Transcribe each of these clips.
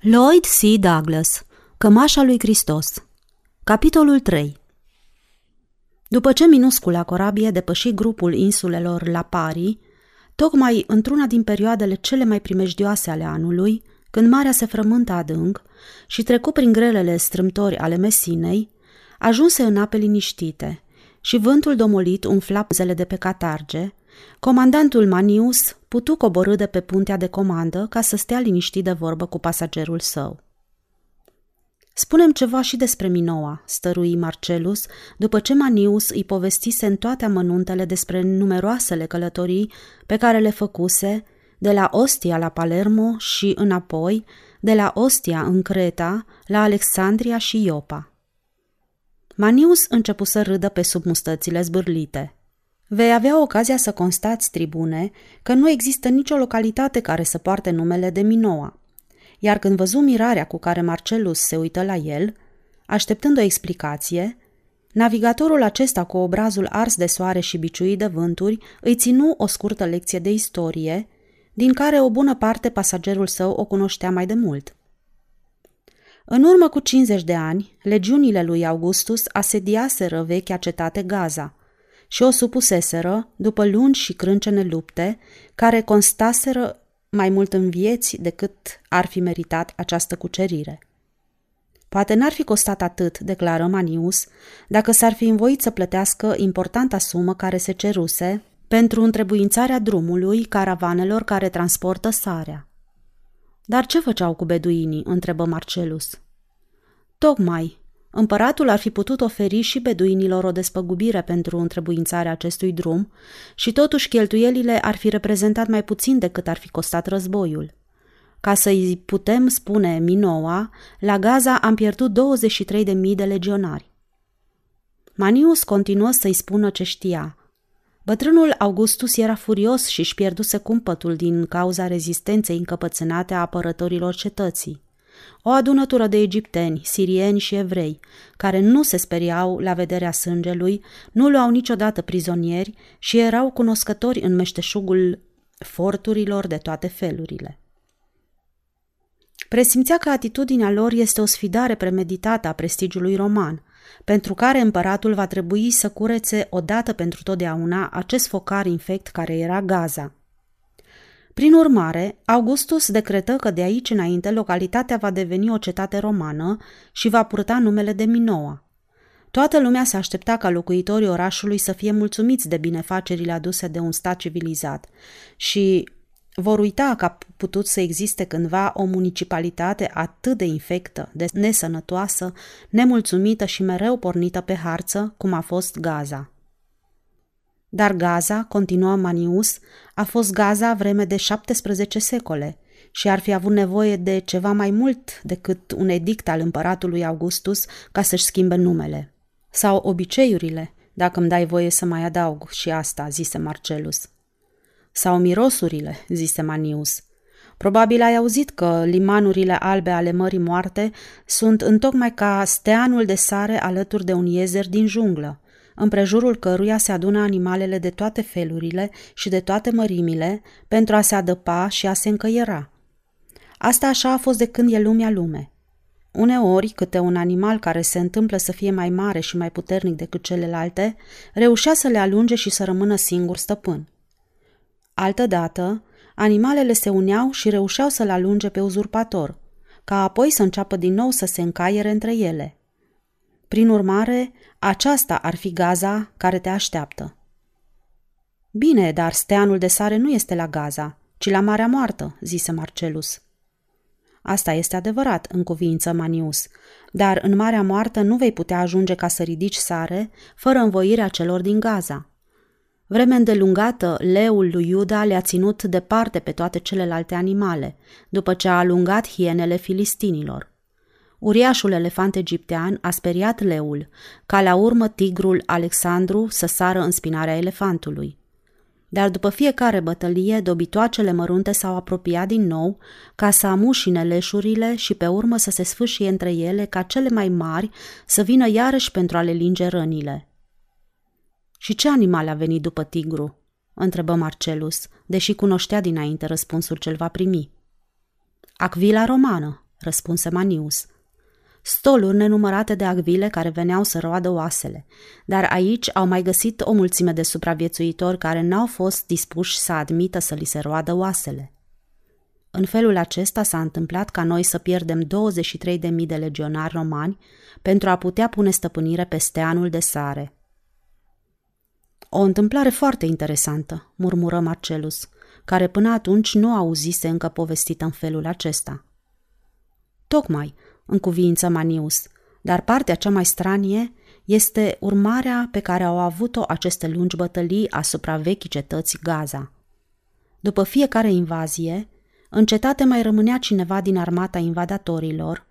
Lloyd C. Douglas Cămașa lui Hristos Capitolul 3 După ce minuscula corabie depăși grupul insulelor La Pari, tocmai într-una din perioadele cele mai primejdioase ale anului, când marea se frământă adânc și trecu prin grelele strâmtori ale Mesinei, ajunse în ape liniștite și vântul domolit umfla zele de pe catarge, Comandantul Manius putu coborâ de pe puntea de comandă ca să stea liniștit de vorbă cu pasagerul său. Spunem ceva și despre Minoa, stărui Marcelus, după ce Manius îi povestise în toate amănuntele despre numeroasele călătorii pe care le făcuse, de la Ostia la Palermo și înapoi, de la Ostia în Creta, la Alexandria și Iopa. Manius începu să râdă pe sub mustățile zbârlite – Vei avea ocazia să constați, tribune, că nu există nicio localitate care să poarte numele de Minoa. Iar când văzu mirarea cu care Marcelus se uită la el, așteptând o explicație, navigatorul acesta cu obrazul ars de soare și biciuit de vânturi îi ținu o scurtă lecție de istorie, din care o bună parte pasagerul său o cunoștea mai de mult. În urmă cu 50 de ani, legiunile lui Augustus asediaseră vechea cetate Gaza – și o supuseseră după lungi și crâncene lupte, care constaseră mai mult în vieți decât ar fi meritat această cucerire. Poate n-ar fi costat atât, declară Manius, dacă s-ar fi învoit să plătească importanta sumă care se ceruse pentru întrebuințarea drumului caravanelor care transportă sarea. Dar ce făceau cu beduinii? întrebă Marcelus. Tocmai, Împăratul ar fi putut oferi și beduinilor o despăgubire pentru întrebuințarea acestui drum și totuși cheltuielile ar fi reprezentat mai puțin decât ar fi costat războiul. Ca să-i putem spune Minoa, la Gaza am pierdut 23.000 de legionari. Manius continuă să-i spună ce știa. Bătrânul Augustus era furios și își pierduse cumpătul din cauza rezistenței încăpățânate a apărătorilor cetății o adunătură de egipteni, sirieni și evrei, care nu se speriau la vederea sângelui, nu luau niciodată prizonieri și erau cunoscători în meșteșugul forturilor de toate felurile. Presimțea că atitudinea lor este o sfidare premeditată a prestigiului roman, pentru care împăratul va trebui să curețe odată pentru totdeauna acest focar infect care era Gaza – prin urmare, Augustus decretă că de aici înainte localitatea va deveni o cetate romană și va purta numele de Minoa. Toată lumea se aștepta ca locuitorii orașului să fie mulțumiți de binefacerile aduse de un stat civilizat și vor uita că a putut să existe cândva o municipalitate atât de infectă, de nesănătoasă, nemulțumită și mereu pornită pe harță, cum a fost Gaza. Dar Gaza, continuă Manius, a fost Gaza vreme de 17 secole și ar fi avut nevoie de ceva mai mult decât un edict al împăratului Augustus ca să-și schimbe numele. Sau obiceiurile, dacă îmi dai voie să mai adaug și asta, zise Marcelus. Sau mirosurile, zise Manius. Probabil ai auzit că limanurile albe ale Mării Moarte sunt întocmai ca steanul de sare alături de un iezer din junglă – împrejurul căruia se adună animalele de toate felurile și de toate mărimile pentru a se adăpa și a se încăiera. Asta așa a fost de când e lumea lume. Uneori, câte un animal care se întâmplă să fie mai mare și mai puternic decât celelalte, reușea să le alunge și să rămână singur stăpân. Altădată, animalele se uneau și reușeau să-l alunge pe uzurpator, ca apoi să înceapă din nou să se încaiere între ele – prin urmare, aceasta ar fi Gaza care te așteaptă. Bine, dar steanul de sare nu este la Gaza, ci la Marea Moartă, zise Marcelus. Asta este adevărat, în cuvință Manius, dar în Marea Moartă nu vei putea ajunge ca să ridici sare fără învoirea celor din Gaza. Vreme îndelungată, leul lui Iuda le-a ținut departe pe toate celelalte animale, după ce a alungat hienele filistinilor. Uriașul elefant egiptean a speriat leul, ca la urmă tigrul Alexandru să sară în spinarea elefantului. Dar după fiecare bătălie, dobitoacele mărunte s-au apropiat din nou ca să amușine leșurile și pe urmă să se sfâșie între ele ca cele mai mari să vină iarăși pentru a le linge rănile. Și ce animal a venit după tigru?" întrebă Marcelus, deși cunoștea dinainte răspunsul ce va primi. Acvila romană, răspunse Manius. Stoluri nenumărate de agvile care veneau să roadă oasele, dar aici au mai găsit o mulțime de supraviețuitori care n-au fost dispuși să admită să li se roadă oasele. În felul acesta s-a întâmplat ca noi să pierdem 23.000 de legionari romani pentru a putea pune stăpânire peste anul de sare. O întâmplare foarte interesantă, murmură Marcelus, care până atunci nu auzise încă povestită în felul acesta. Tocmai, în cuvință Manius, dar partea cea mai stranie este urmarea pe care au avut-o aceste lungi bătălii asupra vechii cetăți Gaza. După fiecare invazie, în cetate mai rămânea cineva din armata invadatorilor,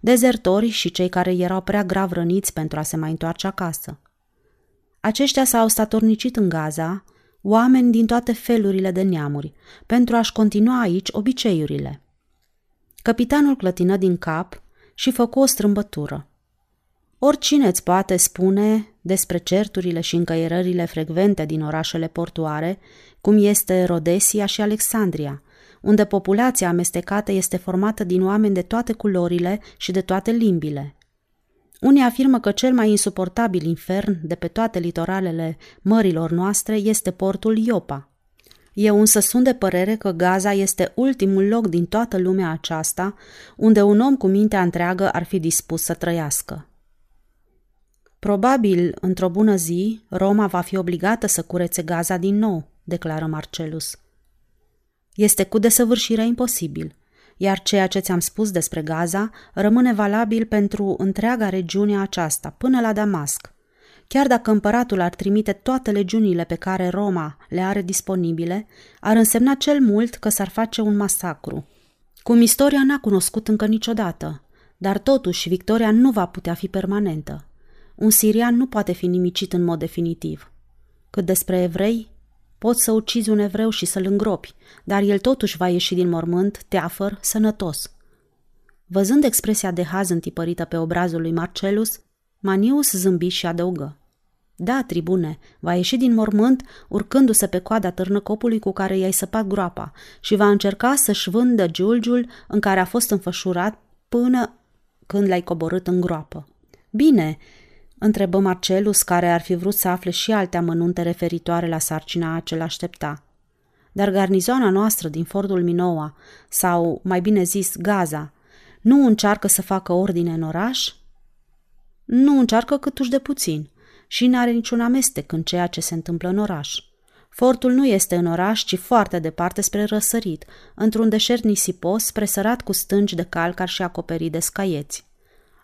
dezertori și cei care erau prea grav răniți pentru a se mai întoarce acasă. Aceștia s-au statornicit în Gaza, oameni din toate felurile de neamuri, pentru a-și continua aici obiceiurile. Capitanul clătină din cap și făcu o strâmbătură. Oricine îți poate spune despre certurile și încăierările frecvente din orașele portoare, cum este Rodesia și Alexandria, unde populația amestecată este formată din oameni de toate culorile și de toate limbile. Unii afirmă că cel mai insuportabil infern de pe toate litoralele mărilor noastre este portul Iopa. Eu însă sunt de părere că Gaza este ultimul loc din toată lumea aceasta unde un om cu mintea întreagă ar fi dispus să trăiască. Probabil, într-o bună zi, Roma va fi obligată să curețe Gaza din nou, declară Marcelus. Este cu desăvârșire imposibil, iar ceea ce ți-am spus despre Gaza rămâne valabil pentru întreaga regiune aceasta, până la Damasc. Chiar dacă împăratul ar trimite toate legiunile pe care Roma le are disponibile, ar însemna cel mult că s-ar face un masacru. Cum istoria n-a cunoscut încă niciodată, dar totuși victoria nu va putea fi permanentă. Un sirian nu poate fi nimicit în mod definitiv. Cât despre evrei, Poți să ucizi un evreu și să-l îngropi, dar el totuși va ieși din mormânt, teafăr, sănătos. Văzând expresia de haz întipărită pe obrazul lui Marcelus, Manius zâmbi și adăugă. Da, tribune, va ieși din mormânt urcându-se pe coada târnăcopului cu care i-ai săpat groapa și va încerca să-și vândă giulgiul în care a fost înfășurat până când l-ai coborât în groapă. Bine, întrebă Marcelus, care ar fi vrut să afle și alte amănunte referitoare la sarcina ce l-aștepta. Dar garnizoana noastră din Fordul Minoa, sau, mai bine zis, Gaza, nu încearcă să facă ordine în oraș? Nu încearcă câtuși de puțin și nu are niciun amestec în ceea ce se întâmplă în oraș. Fortul nu este în oraș, ci foarte departe spre răsărit, într-un deșert nisipos, presărat cu stânci de calcar și acoperit de scaieți.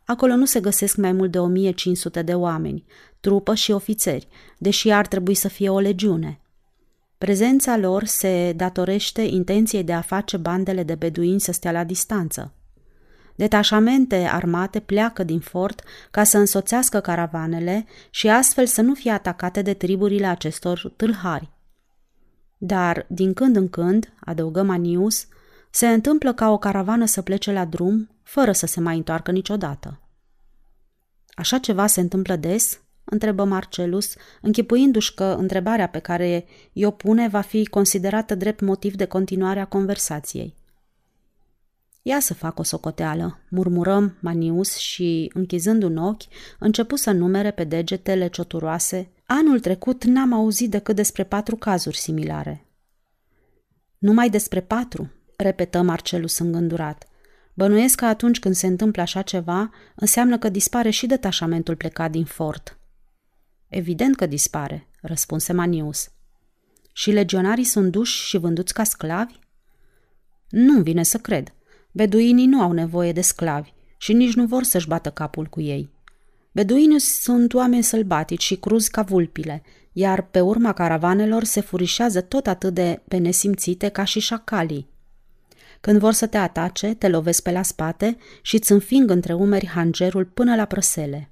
Acolo nu se găsesc mai mult de 1500 de oameni, trupă și ofițeri, deși ar trebui să fie o legiune. Prezența lor se datorește intenției de a face bandele de beduini să stea la distanță. Detașamente armate pleacă din fort ca să însoțească caravanele și astfel să nu fie atacate de triburile acestor tâlhari. Dar, din când în când, adăugă Manius, se întâmplă ca o caravană să plece la drum fără să se mai întoarcă niciodată. Așa ceva se întâmplă des? întrebă Marcelus, închipuindu-și că întrebarea pe care i-o pune va fi considerată drept motiv de continuare a conversației. Ia să fac o socoteală, murmurăm Manius și, închizând un ochi, începu să numere pe degetele cioturoase. Anul trecut n-am auzit decât despre patru cazuri similare. Numai despre patru, repetă Marcelus îngândurat. Bănuiesc că atunci când se întâmplă așa ceva, înseamnă că dispare și detașamentul plecat din fort. Evident că dispare, răspunse Manius. Și legionarii sunt duși și vânduți ca sclavi? Nu vine să cred. Beduinii nu au nevoie de sclavi și nici nu vor să-și bată capul cu ei. Beduinii sunt oameni sălbatici și cruzi ca vulpile, iar pe urma caravanelor se furișează tot atât de pe nesimțite ca și șacalii. Când vor să te atace, te lovesc pe la spate și îți înfing între umeri hangerul până la prăsele.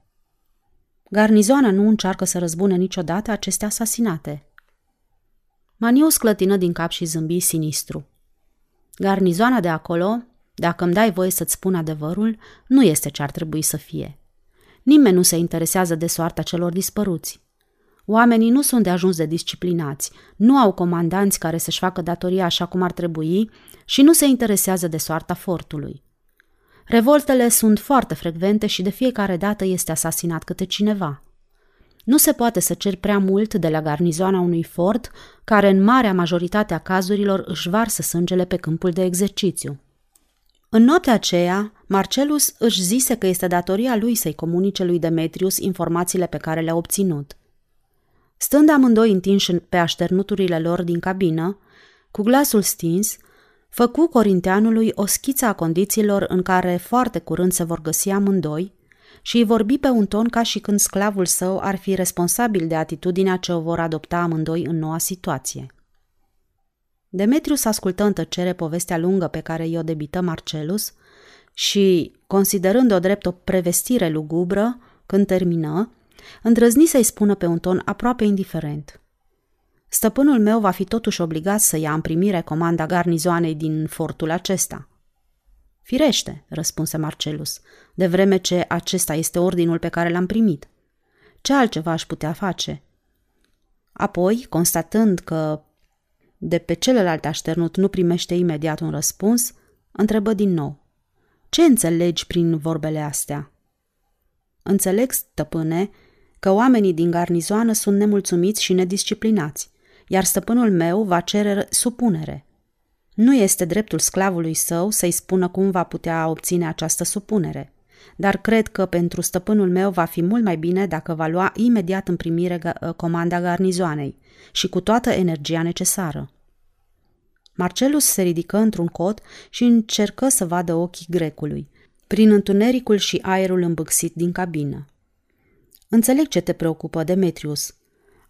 Garnizoana nu încearcă să răzbune niciodată aceste asasinate. Manius clătină din cap și zâmbi sinistru. Garnizoana de acolo, dacă îmi dai voie să-ți spun adevărul, nu este ce ar trebui să fie. Nimeni nu se interesează de soarta celor dispăruți. Oamenii nu sunt de ajuns de disciplinați, nu au comandanți care să-și facă datoria așa cum ar trebui și nu se interesează de soarta fortului. Revoltele sunt foarte frecvente și de fiecare dată este asasinat câte cineva. Nu se poate să cer prea mult de la garnizoana unui fort, care în marea majoritate a cazurilor își varsă sângele pe câmpul de exercițiu. În noaptea aceea, Marcelus își zise că este datoria lui să-i comunice lui Demetrius informațiile pe care le-a obținut. Stând amândoi întinși pe așternuturile lor din cabină, cu glasul stins, făcu corinteanului o schiță a condițiilor în care foarte curând se vor găsi amândoi și îi vorbi pe un ton ca și când sclavul său ar fi responsabil de atitudinea ce o vor adopta amândoi în noua situație. Demetrius ascultă în tăcere povestea lungă pe care i-o debită Marcelus și, considerând-o drept o prevestire lugubră, când termină, îndrăzni să-i spună pe un ton aproape indiferent. Stăpânul meu va fi totuși obligat să ia în primire comanda garnizoanei din fortul acesta. Firește, răspunse Marcelus, de vreme ce acesta este ordinul pe care l-am primit. Ce altceva aș putea face? Apoi, constatând că de pe celălalt așternut nu primește imediat un răspuns, întrebă din nou. Ce înțelegi prin vorbele astea? Înțeleg, stăpâne, că oamenii din garnizoană sunt nemulțumiți și nedisciplinați, iar stăpânul meu va cere supunere. Nu este dreptul sclavului său să-i spună cum va putea obține această supunere, dar cred că pentru stăpânul meu va fi mult mai bine dacă va lua imediat în primire comanda garnizoanei și cu toată energia necesară. Marcelus se ridică într-un cot și încercă să vadă ochii grecului, prin întunericul și aerul îmbâxit din cabină. Înțeleg ce te preocupă, Demetrius.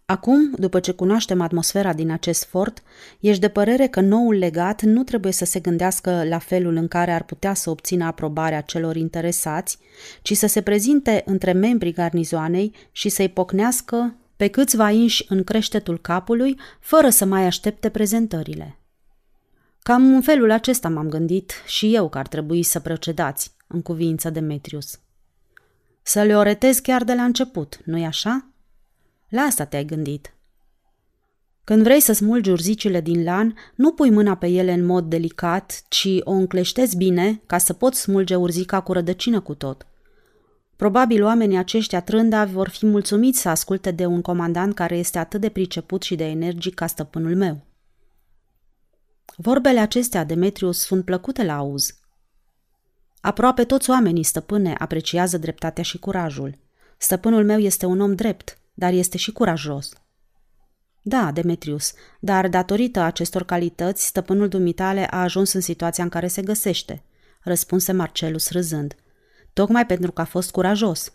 Acum, după ce cunoaștem atmosfera din acest fort, ești de părere că noul legat nu trebuie să se gândească la felul în care ar putea să obțină aprobarea celor interesați, ci să se prezinte între membrii garnizoanei și să-i pocnească pe câțiva inși în creștetul capului, fără să mai aștepte prezentările. Cam în felul acesta m-am gândit și eu că ar trebui să procedați, în cuvință Demetrius. Să le oretezi chiar de la început, nu-i așa? La asta te-ai gândit. Când vrei să smulgi urzicile din lan, nu pui mâna pe ele în mod delicat, ci o încleștezi bine ca să poți smulge urzica cu rădăcină cu tot. Probabil oamenii aceștia trândavi vor fi mulțumiți să asculte de un comandant care este atât de priceput și de energic ca stăpânul meu. Vorbele acestea, Demetrius, sunt plăcute la auz. Aproape toți oamenii, stăpâne, apreciază dreptatea și curajul. Stăpânul meu este un om drept, dar este și curajos. Da, Demetrius, dar datorită acestor calități, stăpânul dumitale a ajuns în situația în care se găsește, răspunse Marcelus râzând. Tocmai pentru că a fost curajos.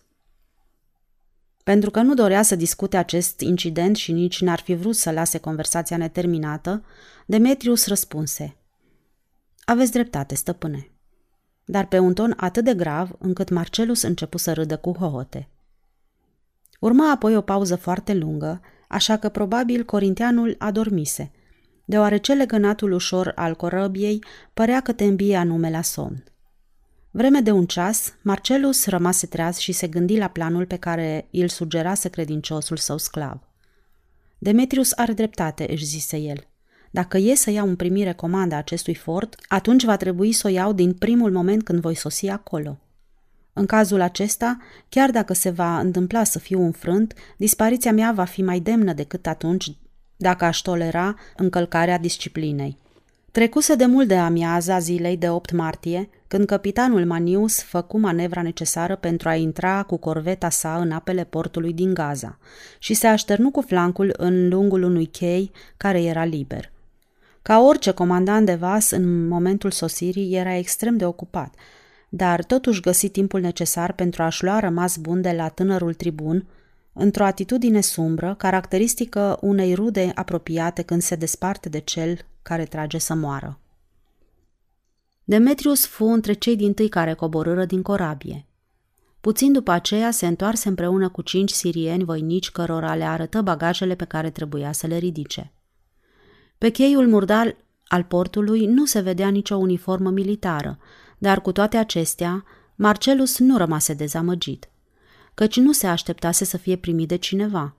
Pentru că nu dorea să discute acest incident și nici n-ar fi vrut să lase conversația neterminată, Demetrius răspunse. Aveți dreptate, stăpâne. Dar pe un ton atât de grav încât Marcelus începu să râdă cu hohote. Urma apoi o pauză foarte lungă, așa că probabil corinteanul adormise, deoarece legănatul ușor al corăbiei părea că te îmbie anume la somn. Vreme de un ceas, Marcelus rămase treaz și se gândi la planul pe care îl sugerase credinciosul său sclav. Demetrius are dreptate, își zise el. Dacă e să iau în primire comanda acestui fort, atunci va trebui să o iau din primul moment când voi sosi acolo. În cazul acesta, chiar dacă se va întâmpla să fiu înfrânt, dispariția mea va fi mai demnă decât atunci dacă aș tolera încălcarea disciplinei. Trecuse de mult de amiaza zilei de 8 martie, când capitanul Manius făcu manevra necesară pentru a intra cu corveta sa în apele portului din Gaza și se așternu cu flancul în lungul unui chei care era liber. Ca orice comandant de vas, în momentul sosirii era extrem de ocupat, dar totuși găsi timpul necesar pentru a-și lua rămas bun de la tânărul tribun, într-o atitudine sumbră, caracteristică unei rude apropiate când se desparte de cel care trage să moară. Demetrius fu între cei din tâi care coborâră din corabie. Puțin după aceea se întoarse împreună cu cinci sirieni voinici cărora le arătă bagajele pe care trebuia să le ridice. Pe cheiul murdar al portului nu se vedea nicio uniformă militară, dar cu toate acestea, Marcelus nu rămase dezamăgit, căci nu se așteptase să fie primit de cineva.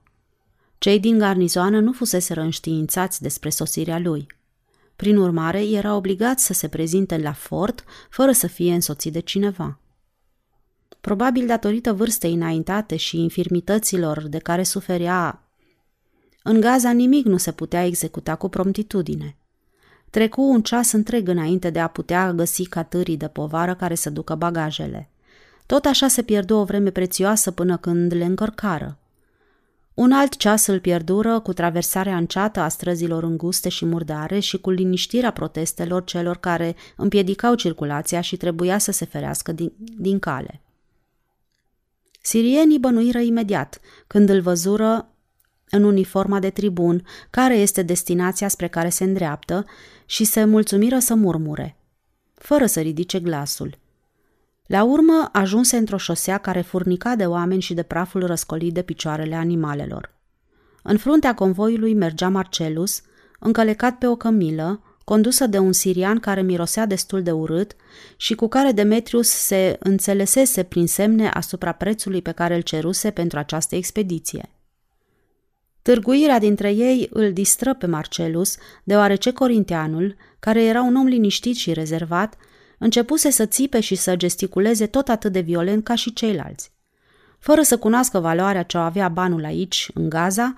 Cei din garnizoană nu fusese înștiințați despre sosirea lui – Prin urmare, era obligat să se prezinte la fort fără să fie însoțit de cineva. Probabil datorită vârstei înaintate și infirmităților de care suferea, în Gaza nimic nu se putea executa cu promptitudine. Trecu un ceas întreg înainte de a putea găsi catârii de povară care să ducă bagajele. Tot așa se pierdu o vreme prețioasă până când le încărcară. Un alt ceas îl pierdură cu traversarea înceată a străzilor înguste și murdare și cu liniștirea protestelor celor care împiedicau circulația și trebuia să se ferească din, din cale. Sirienii bănuiră imediat, când îl văzură în uniforma de tribun, care este destinația spre care se îndreaptă, și se mulțumiră să murmure, fără să ridice glasul. La urmă ajunse într-o șosea care furnica de oameni și de praful răscolit de picioarele animalelor. În fruntea convoiului mergea Marcelus, încălecat pe o cămilă, condusă de un sirian care mirosea destul de urât și cu care Demetrius se înțelesese prin semne asupra prețului pe care îl ceruse pentru această expediție. Târguirea dintre ei îl distră pe Marcelus, deoarece corinteanul, care era un om liniștit și rezervat, începuse să țipe și să gesticuleze tot atât de violent ca și ceilalți. Fără să cunoască valoarea ce o avea banul aici, în Gaza,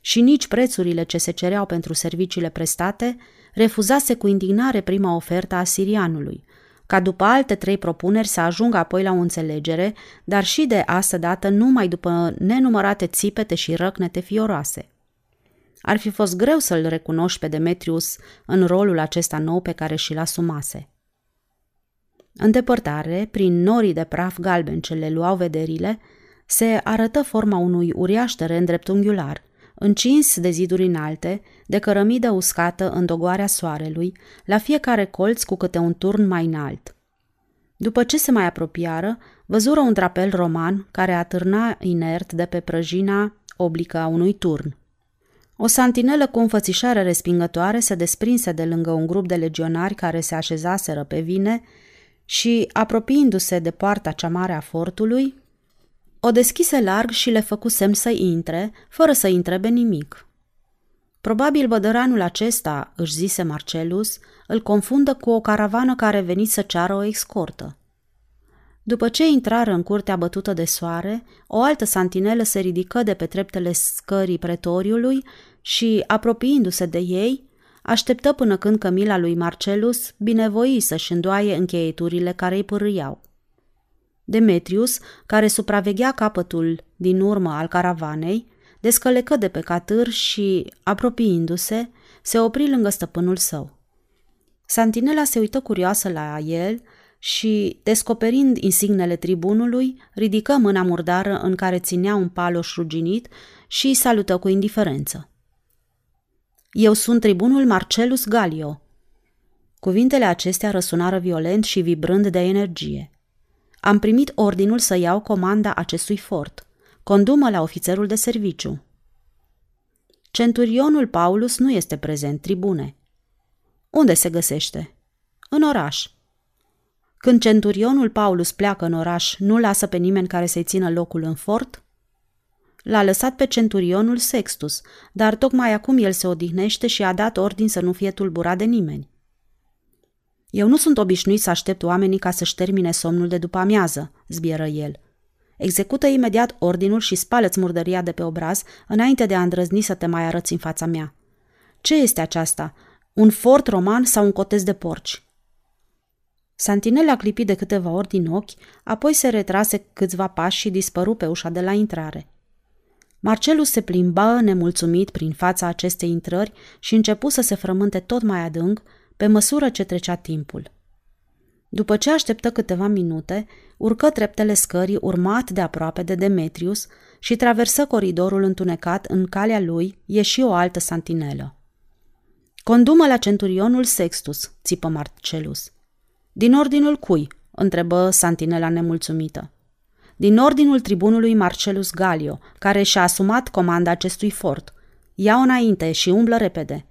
și nici prețurile ce se cereau pentru serviciile prestate, refuzase cu indignare prima ofertă a sirianului, ca după alte trei propuneri să ajungă apoi la o înțelegere, dar și de asta dată numai după nenumărate țipete și răcnete fioroase. Ar fi fost greu să-l recunoști pe Demetrius în rolul acesta nou pe care și-l asumase. În depărtare, prin norii de praf galben ce le luau vederile, se arătă forma unui uriaș teren dreptunghiular, încins de ziduri înalte, de cărămidă uscată în dogoarea soarelui, la fiecare colț cu câte un turn mai înalt. După ce se mai apropiară, văzură un drapel roman care atârna inert de pe prăjina oblică a unui turn. O santinelă cu înfățișare respingătoare se desprinse de lângă un grup de legionari care se așezaseră pe vine și, apropiindu-se de poarta cea mare a fortului, o deschise larg și le făcu semn să intre, fără să întrebe nimic. Probabil bădăranul acesta, își zise Marcelus, îl confundă cu o caravană care veni să ceară o escortă. După ce intrară în curtea bătută de soare, o altă santinelă se ridică de pe treptele scării pretoriului și, apropiindu-se de ei, așteptă până când cămila lui Marcelus binevoi să-și îndoaie încheieturile care îi pârâiau. Demetrius, care supraveghea capătul din urmă al caravanei, descălecă de pe catâr și, apropiindu-se, se opri lângă stăpânul său. Santinela se uită curioasă la el și, descoperind insignele tribunului, ridică mâna murdară în care ținea un paloș ruginit și îi salută cu indiferență. Eu sunt tribunul Marcelus Galio. Cuvintele acestea răsunară violent și vibrând de energie. Am primit ordinul să iau comanda acestui fort. Condumă la ofițerul de serviciu. Centurionul Paulus nu este prezent, tribune. Unde se găsește? În oraș. Când centurionul Paulus pleacă în oraș, nu lasă pe nimeni care să-i țină locul în fort? L-a lăsat pe centurionul Sextus, dar tocmai acum el se odihnește și a dat ordin să nu fie tulburat de nimeni. Eu nu sunt obișnuit să aștept oamenii ca să-și termine somnul de după amiază, zbieră el. Execută imediat ordinul și spală-ți murdăria de pe obraz înainte de a îndrăzni să te mai arăți în fața mea. Ce este aceasta? Un fort roman sau un cotez de porci? Santinel a clipit de câteva ori din ochi, apoi se retrase câțiva pași și dispăru pe ușa de la intrare. Marcelus se plimba nemulțumit prin fața acestei intrări și începu să se frământe tot mai adânc pe măsură ce trecea timpul. După ce așteptă câteva minute, urcă treptele scării urmat de aproape de Demetrius și traversă coridorul întunecat în calea lui ieși o altă santinelă. Condumă la centurionul Sextus, țipă Marcelus. Din ordinul cui? întrebă santinela nemulțumită. Din ordinul tribunului Marcelus Galio, care și-a asumat comanda acestui fort. Ia-o înainte și umblă repede.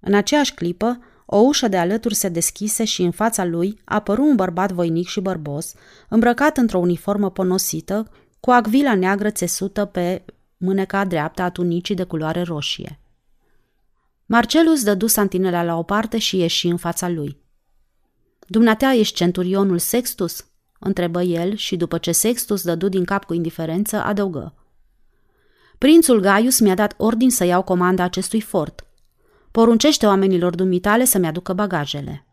În aceeași clipă, o ușă de alături se deschise și în fața lui apăru un bărbat voinic și bărbos, îmbrăcat într-o uniformă ponosită, cu acvila neagră țesută pe mâneca dreaptă a tunicii de culoare roșie. Marcelus dădu santinela la o parte și ieși în fața lui. Dumneatea ești centurionul Sextus?" întrebă el și după ce Sextus dădu din cap cu indiferență, adăugă. Prințul Gaius mi-a dat ordin să iau comanda acestui fort. Poruncește oamenilor dumitale să-mi aducă bagajele.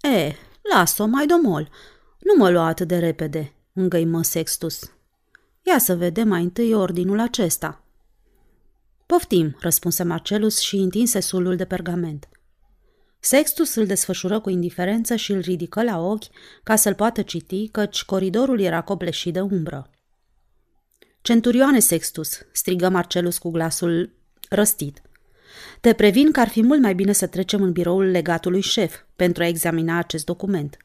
E, las-o, mai domol. Nu mă lua atât de repede, îngăimă Sextus. Ia să vedem mai întâi ordinul acesta. Poftim, răspunse Marcelus și întinse sulul de pergament. Sextus îl desfășură cu indiferență și îl ridică la ochi ca să-l poată citi, căci coridorul era copleșit de umbră. Centurioane Sextus, strigă Marcelus cu glasul răstit. Te previn că ar fi mult mai bine să trecem în biroul legatului șef pentru a examina acest document.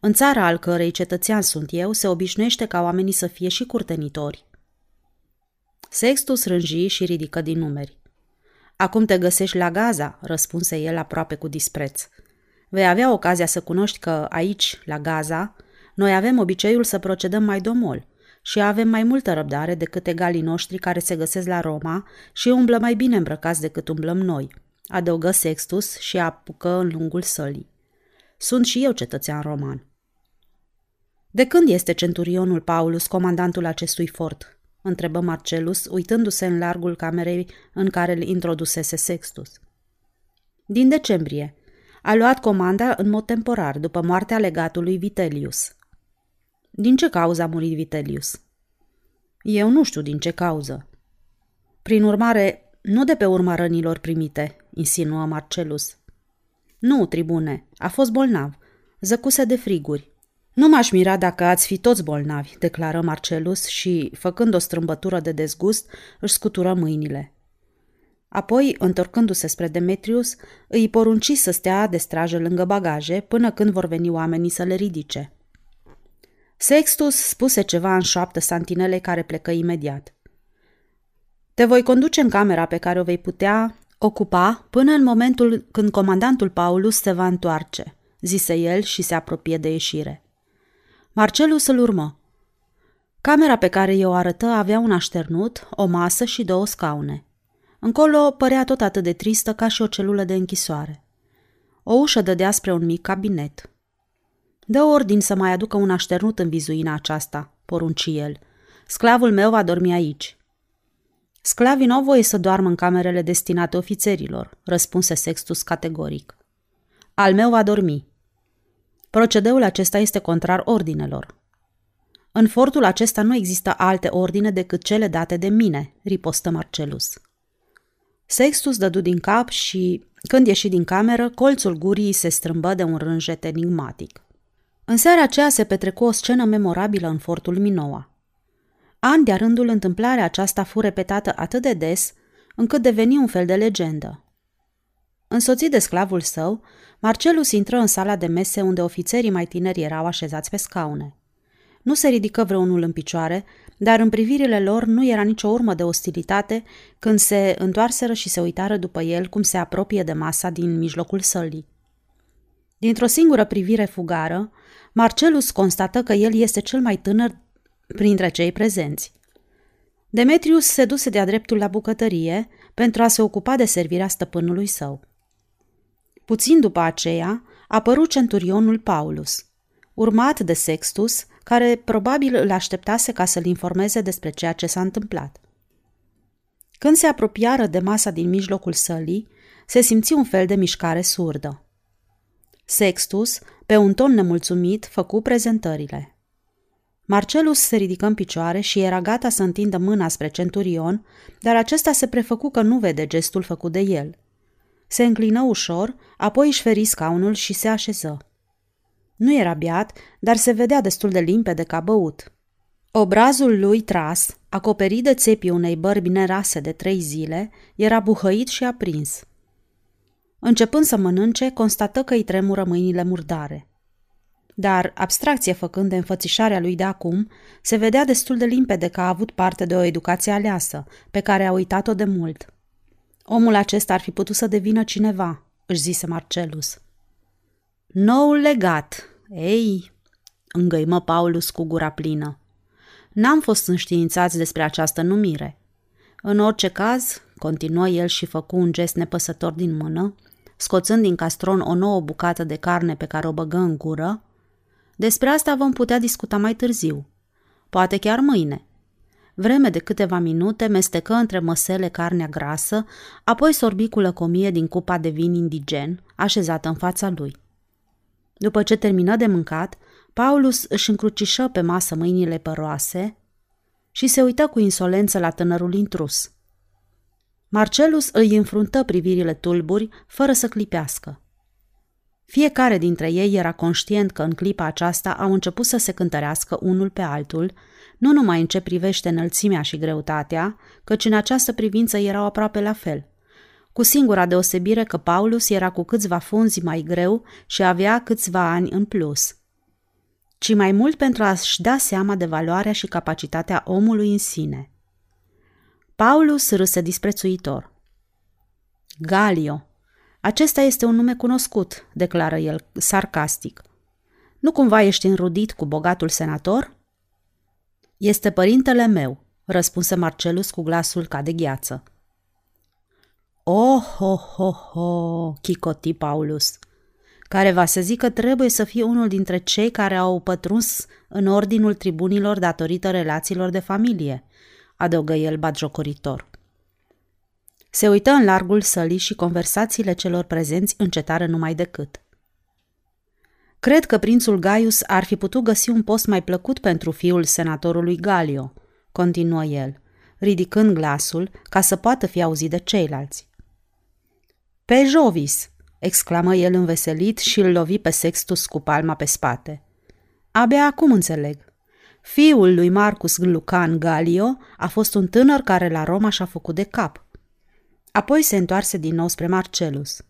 În țara al cărei cetățean sunt eu, se obișnuiește ca oamenii să fie și curtenitori. Sextus rânji și ridică din numeri. Acum te găsești la Gaza, răspunse el aproape cu dispreț. Vei avea ocazia să cunoști că aici, la Gaza, noi avem obiceiul să procedăm mai domol și avem mai multă răbdare decât egalii noștri care se găsesc la Roma și umblă mai bine îmbrăcați decât umblăm noi, adăugă Sextus și apucă în lungul sălii. Sunt și eu cetățean roman. De când este centurionul Paulus comandantul acestui fort? întrebă Marcelus, uitându-se în largul camerei în care îl introdusese Sextus. Din decembrie. A luat comanda în mod temporar, după moartea legatului Vitelius. Din ce cauză a murit Vitelius? Eu nu știu din ce cauză. Prin urmare, nu de pe urma rănilor primite, insinuă Marcelus. Nu, tribune, a fost bolnav. Zăcuse de friguri. Nu m-aș mira dacă ați fi toți bolnavi, declară Marcelus și, făcând o strâmbătură de dezgust, își scutură mâinile. Apoi, întorcându-se spre Demetrius, îi porunci să stea de strajă lângă bagaje până când vor veni oamenii să le ridice. Sextus spuse ceva în șoaptă santinele care plecă imediat. Te voi conduce în camera pe care o vei putea ocupa până în momentul când comandantul Paulus se va întoarce, zise el și se apropie de ieșire. Marcelus îl urmă. Camera pe care i-o arătă avea un așternut, o masă și două scaune. Încolo părea tot atât de tristă ca și o celulă de închisoare. O ușă dădea spre un mic cabinet. Dă ordin să mai aducă un așternut în vizuina aceasta, porunci el. Sclavul meu va dormi aici. Sclavii nu au voie să doarmă în camerele destinate ofițerilor, răspunse Sextus categoric. Al meu va dormi, Procedeul acesta este contrar ordinelor. În fortul acesta nu există alte ordine decât cele date de mine, ripostă Marcelus. Sextus dădu din cap și, când ieși din cameră, colțul gurii se strâmbă de un rânjet enigmatic. În seara aceea se petrecu o scenă memorabilă în fortul Minoa. An de rândul întâmplarea aceasta fu repetată atât de des, încât deveni un fel de legendă. Însoțit de sclavul său, Marcelus intră în sala de mese unde ofițerii mai tineri erau așezați pe scaune. Nu se ridică vreunul în picioare, dar în privirile lor nu era nicio urmă de ostilitate când se întoarseră și se uitară după el cum se apropie de masa din mijlocul sălii. Dintr-o singură privire fugară, Marcelus constată că el este cel mai tânăr printre cei prezenți. Demetrius se duse de-a dreptul la bucătărie pentru a se ocupa de servirea stăpânului său. Puțin după aceea, apăru centurionul Paulus, urmat de Sextus, care probabil îl așteptase ca să-l informeze despre ceea ce s-a întâmplat. Când se apropiară de masa din mijlocul sălii, se simți un fel de mișcare surdă. Sextus, pe un ton nemulțumit, făcu prezentările. Marcelus se ridică în picioare și era gata să întindă mâna spre centurion, dar acesta se prefăcu că nu vede gestul făcut de el – se înclină ușor, apoi își feri scaunul și se așeză. Nu era beat, dar se vedea destul de limpede ca băut. Obrazul lui tras, acoperit de țepii unei bărbi nerase de trei zile, era buhăit și aprins. Începând să mănânce, constată că îi tremură mâinile murdare. Dar, abstracție făcând de înfățișarea lui de acum, se vedea destul de limpede că a avut parte de o educație aleasă, pe care a uitat-o de mult. Omul acesta ar fi putut să devină cineva, își zise Marcelus. Noul legat. Ei, îngăimă Paulus cu gura plină. N-am fost înștiințați despre această numire. În orice caz, continuă el și făcu un gest nepăsător din mână, scoțând din castron o nouă bucată de carne pe care o băgă în gură, despre asta vom putea discuta mai târziu. Poate chiar mâine. Vreme de câteva minute mestecă între măsele carnea grasă, apoi sorbi cu lăcomie din cupa de vin indigen, așezată în fața lui. După ce termină de mâncat, Paulus își încrucișă pe masă mâinile păroase și se uită cu insolență la tânărul intrus. Marcelus îi înfruntă privirile tulburi, fără să clipească. Fiecare dintre ei era conștient că în clipa aceasta au început să se cântărească unul pe altul, nu numai în ce privește înălțimea și greutatea, căci în această privință erau aproape la fel. Cu singura deosebire că Paulus era cu câțiva funzi mai greu și avea câțiva ani în plus. Ci mai mult pentru a-și da seama de valoarea și capacitatea omului în sine. Paulus râse disprețuitor. Galio, acesta este un nume cunoscut, declară el sarcastic. Nu cumva ești înrudit cu bogatul senator? Este părintele meu, răspunse Marcelus cu glasul ca de gheață. Oh, ho, ho, ho, chicoti Paulus, care va să zică trebuie să fie unul dintre cei care au pătruns în ordinul tribunilor datorită relațiilor de familie, adăugă el batjocoritor. Se uită în largul sălii și conversațiile celor prezenți încetară numai decât. Cred că prințul Gaius ar fi putut găsi un post mai plăcut pentru fiul senatorului Galio, continuă el, ridicând glasul ca să poată fi auzit de ceilalți. Pe Jovis, exclamă el înveselit și îl lovi pe Sextus cu palma pe spate. Abia acum înțeleg. Fiul lui Marcus Lucan Galio a fost un tânăr care la Roma și-a făcut de cap. Apoi se întoarse din nou spre Marcelus.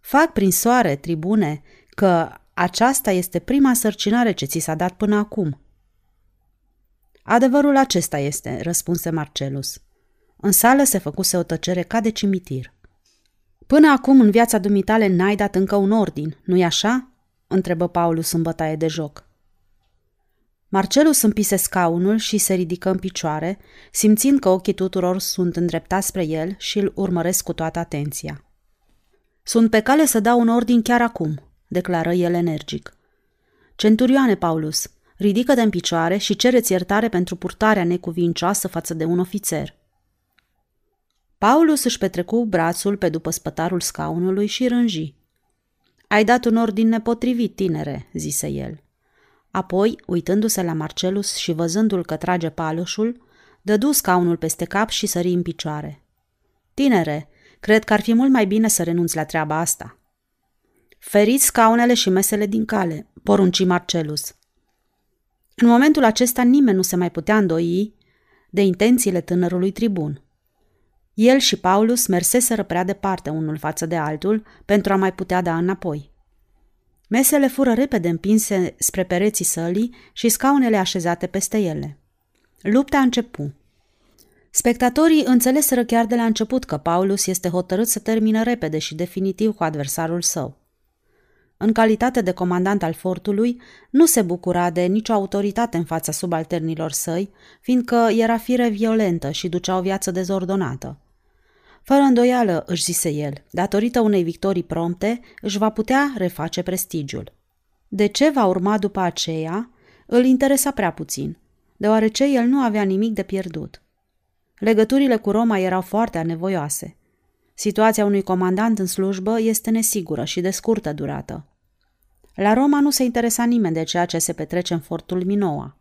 Fac prin soare, tribune, că aceasta este prima sărcinare ce ți s-a dat până acum. Adevărul acesta este, răspunse Marcelus. În sală se făcuse o tăcere ca de cimitir. Până acum în viața dumitale n-ai dat încă un ordin, nu-i așa? întrebă Paulus în bătaie de joc. Marcelus împise scaunul și se ridică în picioare, simțind că ochii tuturor sunt îndreptați spre el și îl urmăresc cu toată atenția. Sunt pe cale să dau un ordin chiar acum, declară el energic. Centurioane, Paulus, ridică-te în picioare și cereți iertare pentru purtarea necuvincioasă față de un ofițer. Paulus își petrecu brațul pe după spătarul scaunului și rânji. Ai dat un ordin nepotrivit, tinere, zise el. Apoi, uitându-se la Marcelus și văzându-l că trage paloșul, dădu scaunul peste cap și sări în picioare. Tinere, cred că ar fi mult mai bine să renunți la treaba asta. Feriți scaunele și mesele din cale, porunci Marcelus. În momentul acesta nimeni nu se mai putea îndoi de intențiile tânărului tribun. El și Paulus merseseră prea departe unul față de altul pentru a mai putea da înapoi. Mesele fură repede împinse spre pereții sălii și scaunele așezate peste ele. Lupta a început. Spectatorii înțeleseră chiar de la început că Paulus este hotărât să termină repede și definitiv cu adversarul său. În calitate de comandant al fortului, nu se bucura de nicio autoritate în fața subalternilor săi, fiindcă era fire violentă și ducea o viață dezordonată. Fără îndoială, își zise el, datorită unei victorii prompte, își va putea reface prestigiul. De ce va urma după aceea, îl interesa prea puțin, deoarece el nu avea nimic de pierdut. Legăturile cu Roma erau foarte anevoioase. Situația unui comandant în slujbă este nesigură și de scurtă durată. La Roma nu se interesa nimeni de ceea ce se petrece în fortul Minoa.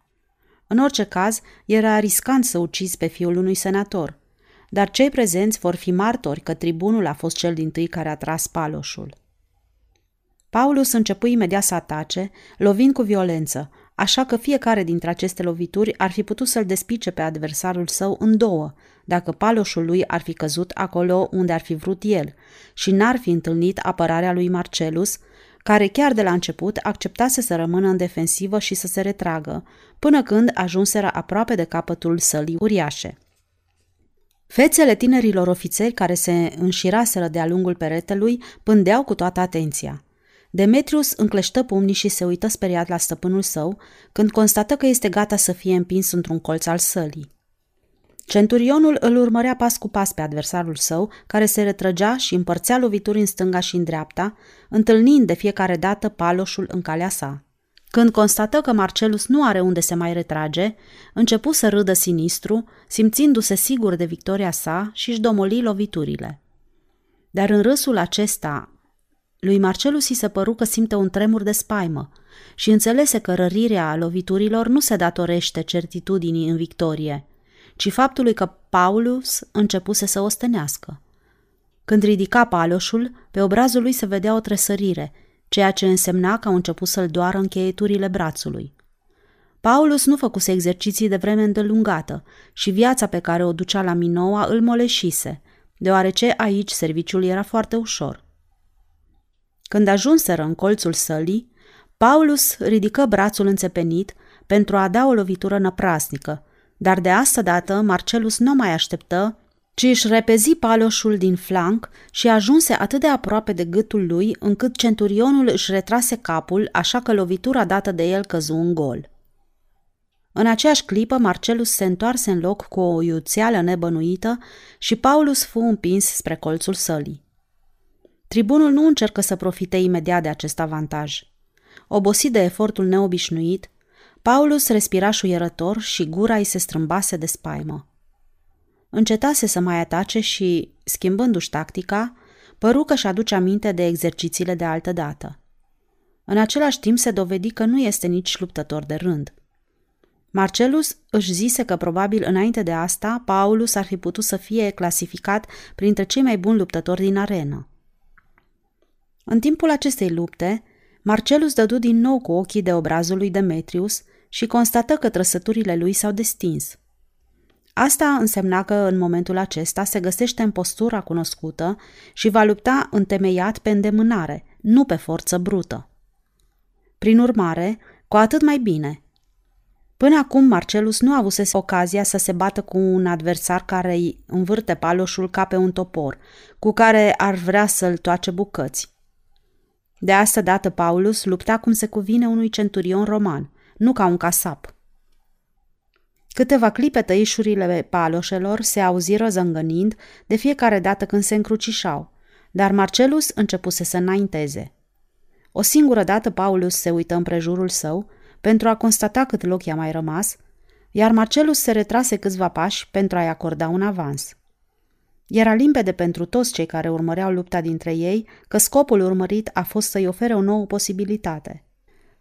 În orice caz, era riscant să ucizi pe fiul unui senator – dar cei prezenți vor fi martori că tribunul a fost cel din tâi care a tras paloșul. Paulus începu imediat să atace, lovind cu violență, așa că fiecare dintre aceste lovituri ar fi putut să-l despice pe adversarul său în două, dacă paloșul lui ar fi căzut acolo unde ar fi vrut el și n-ar fi întâlnit apărarea lui Marcelus, care chiar de la început acceptase să rămână în defensivă și să se retragă, până când ajunseră aproape de capătul sălii uriașe. Fețele tinerilor ofițeri care se înșiraseră de-a lungul peretelui pândeau cu toată atenția. Demetrius încleștă pumnii și se uită speriat la stăpânul său când constată că este gata să fie împins într-un colț al sălii. Centurionul îl urmărea pas cu pas pe adversarul său, care se retrăgea și împărțea lovituri în stânga și în dreapta, întâlnind de fiecare dată paloșul în calea sa. Când constată că Marcelus nu are unde se mai retrage, începu să râdă sinistru, simțindu-se sigur de victoria sa și își domoli loviturile. Dar în râsul acesta, lui Marcelus i se păru că simte un tremur de spaimă și înțelese că rărirea loviturilor nu se datorește certitudinii în victorie, ci faptului că Paulus începuse să ostenească. Când ridica paloșul, pe obrazul lui se vedea o tresărire, ceea ce însemna că au început să-l doară încheieturile brațului. Paulus nu făcuse exerciții de vreme îndelungată și viața pe care o ducea la Minoa îl moleșise, deoarece aici serviciul era foarte ușor. Când ajunseră în colțul sălii, Paulus ridică brațul înțepenit pentru a da o lovitură năprasnică, dar de asta dată Marcelus nu mai așteptă, ci își repezi paloșul din flanc și ajunse atât de aproape de gâtul lui încât centurionul își retrase capul, așa că lovitura dată de el căzu în gol. În aceeași clipă, Marcelus se întoarse în loc cu o iuțeală nebănuită și Paulus fu împins spre colțul sălii. Tribunul nu încercă să profite imediat de acest avantaj. Obosit de efortul neobișnuit, Paulus respira șuierător și gura îi se strâmbase de spaimă. Încetase să mai atace și, schimbându-și tactica, păru că și aduce aminte de exercițiile de altă dată. În același timp se dovedi că nu este nici luptător de rând. Marcelus își zise că probabil înainte de asta Paulus ar fi putut să fie clasificat printre cei mai buni luptători din arenă. În timpul acestei lupte, Marcelus dădu din nou cu ochii de obrazul lui Demetrius și constată că trăsăturile lui s-au destins. Asta însemna că în momentul acesta se găsește în postura cunoscută și va lupta întemeiat pe îndemânare, nu pe forță brută. Prin urmare, cu atât mai bine. Până acum Marcelus nu avusese ocazia să se bată cu un adversar care îi învârte paloșul ca pe un topor, cu care ar vrea să-l toace bucăți. De asta dată Paulus lupta cum se cuvine unui centurion roman, nu ca un casap. Câteva clipe tăișurile paloșelor se auziră zângănind de fiecare dată când se încrucișau, dar Marcelus începuse să înainteze. O singură dată Paulus se uită împrejurul său pentru a constata cât loc i-a mai rămas, iar Marcelus se retrase câțiva pași pentru a-i acorda un avans. Era limpede pentru toți cei care urmăreau lupta dintre ei că scopul urmărit a fost să-i ofere o nouă posibilitate.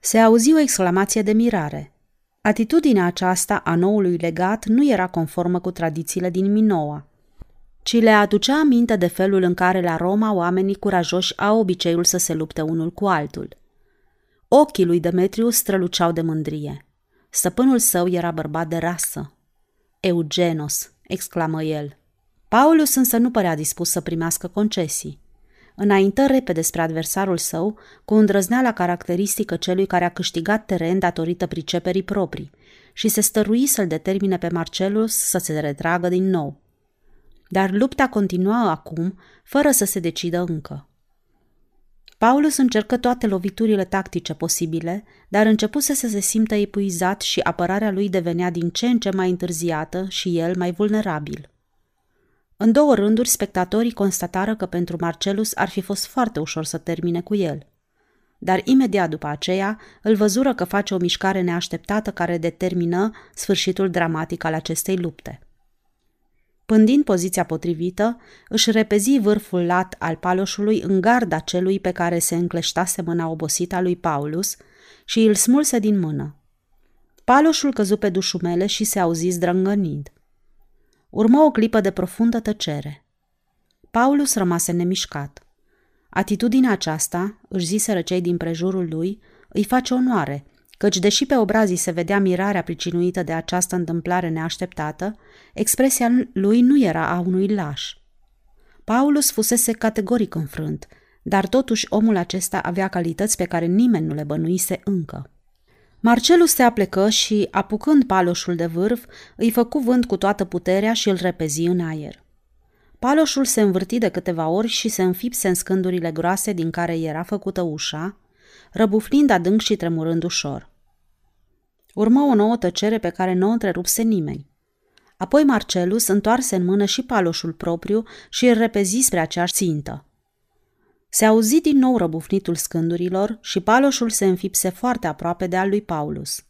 Se auzi o exclamație de mirare. Atitudinea aceasta a noului legat nu era conformă cu tradițiile din Minoa, ci le aducea aminte de felul în care la Roma oamenii curajoși au obiceiul să se lupte unul cu altul. Ochii lui Demetriu străluceau de mândrie. Stăpânul său era bărbat de rasă. Eugenos, exclamă el. Paulus însă nu părea dispus să primească concesii. Înaintă repede spre adversarul său, cu îndrăzneala caracteristică celui care a câștigat teren datorită priceperii proprii și se stărui să-l determine pe Marcelus să se retragă din nou. Dar lupta continua acum, fără să se decidă încă. Paulus încercă toate loviturile tactice posibile, dar începuse să se simtă epuizat și apărarea lui devenea din ce în ce mai întârziată și el mai vulnerabil. În două rânduri, spectatorii constatară că pentru Marcelus ar fi fost foarte ușor să termine cu el. Dar imediat după aceea îl văzură că face o mișcare neașteptată care determină sfârșitul dramatic al acestei lupte. Pândind poziția potrivită, își repezi vârful lat al paloșului în garda celui pe care se încleștase mâna obosită a lui Paulus și îl smulse din mână. Paloșul căzu pe dușumele și se auzi zdrângănind. Urmă o clipă de profundă tăcere. Paulus rămase nemișcat. Atitudinea aceasta, își ziseră cei din prejurul lui, îi face onoare, căci deși pe obrazii se vedea mirarea pricinuită de această întâmplare neașteptată, expresia lui nu era a unui laș. Paulus fusese categoric înfrânt, dar totuși omul acesta avea calități pe care nimeni nu le bănuise încă. Marcelus se aplecă și, apucând paloșul de vârf, îi făcu vânt cu toată puterea și îl repezi în aer. Paloșul se învârti de câteva ori și se înfipse în scândurile groase din care era făcută ușa, răbufnind adânc și tremurând ușor. Urmă o nouă tăcere pe care nu o întrerupse nimeni. Apoi Marcelus întoarse în mână și paloșul propriu și îl repezi spre aceeași țintă. Se auzi din nou răbufnitul scândurilor și paloșul se înfipse foarte aproape de al lui Paulus.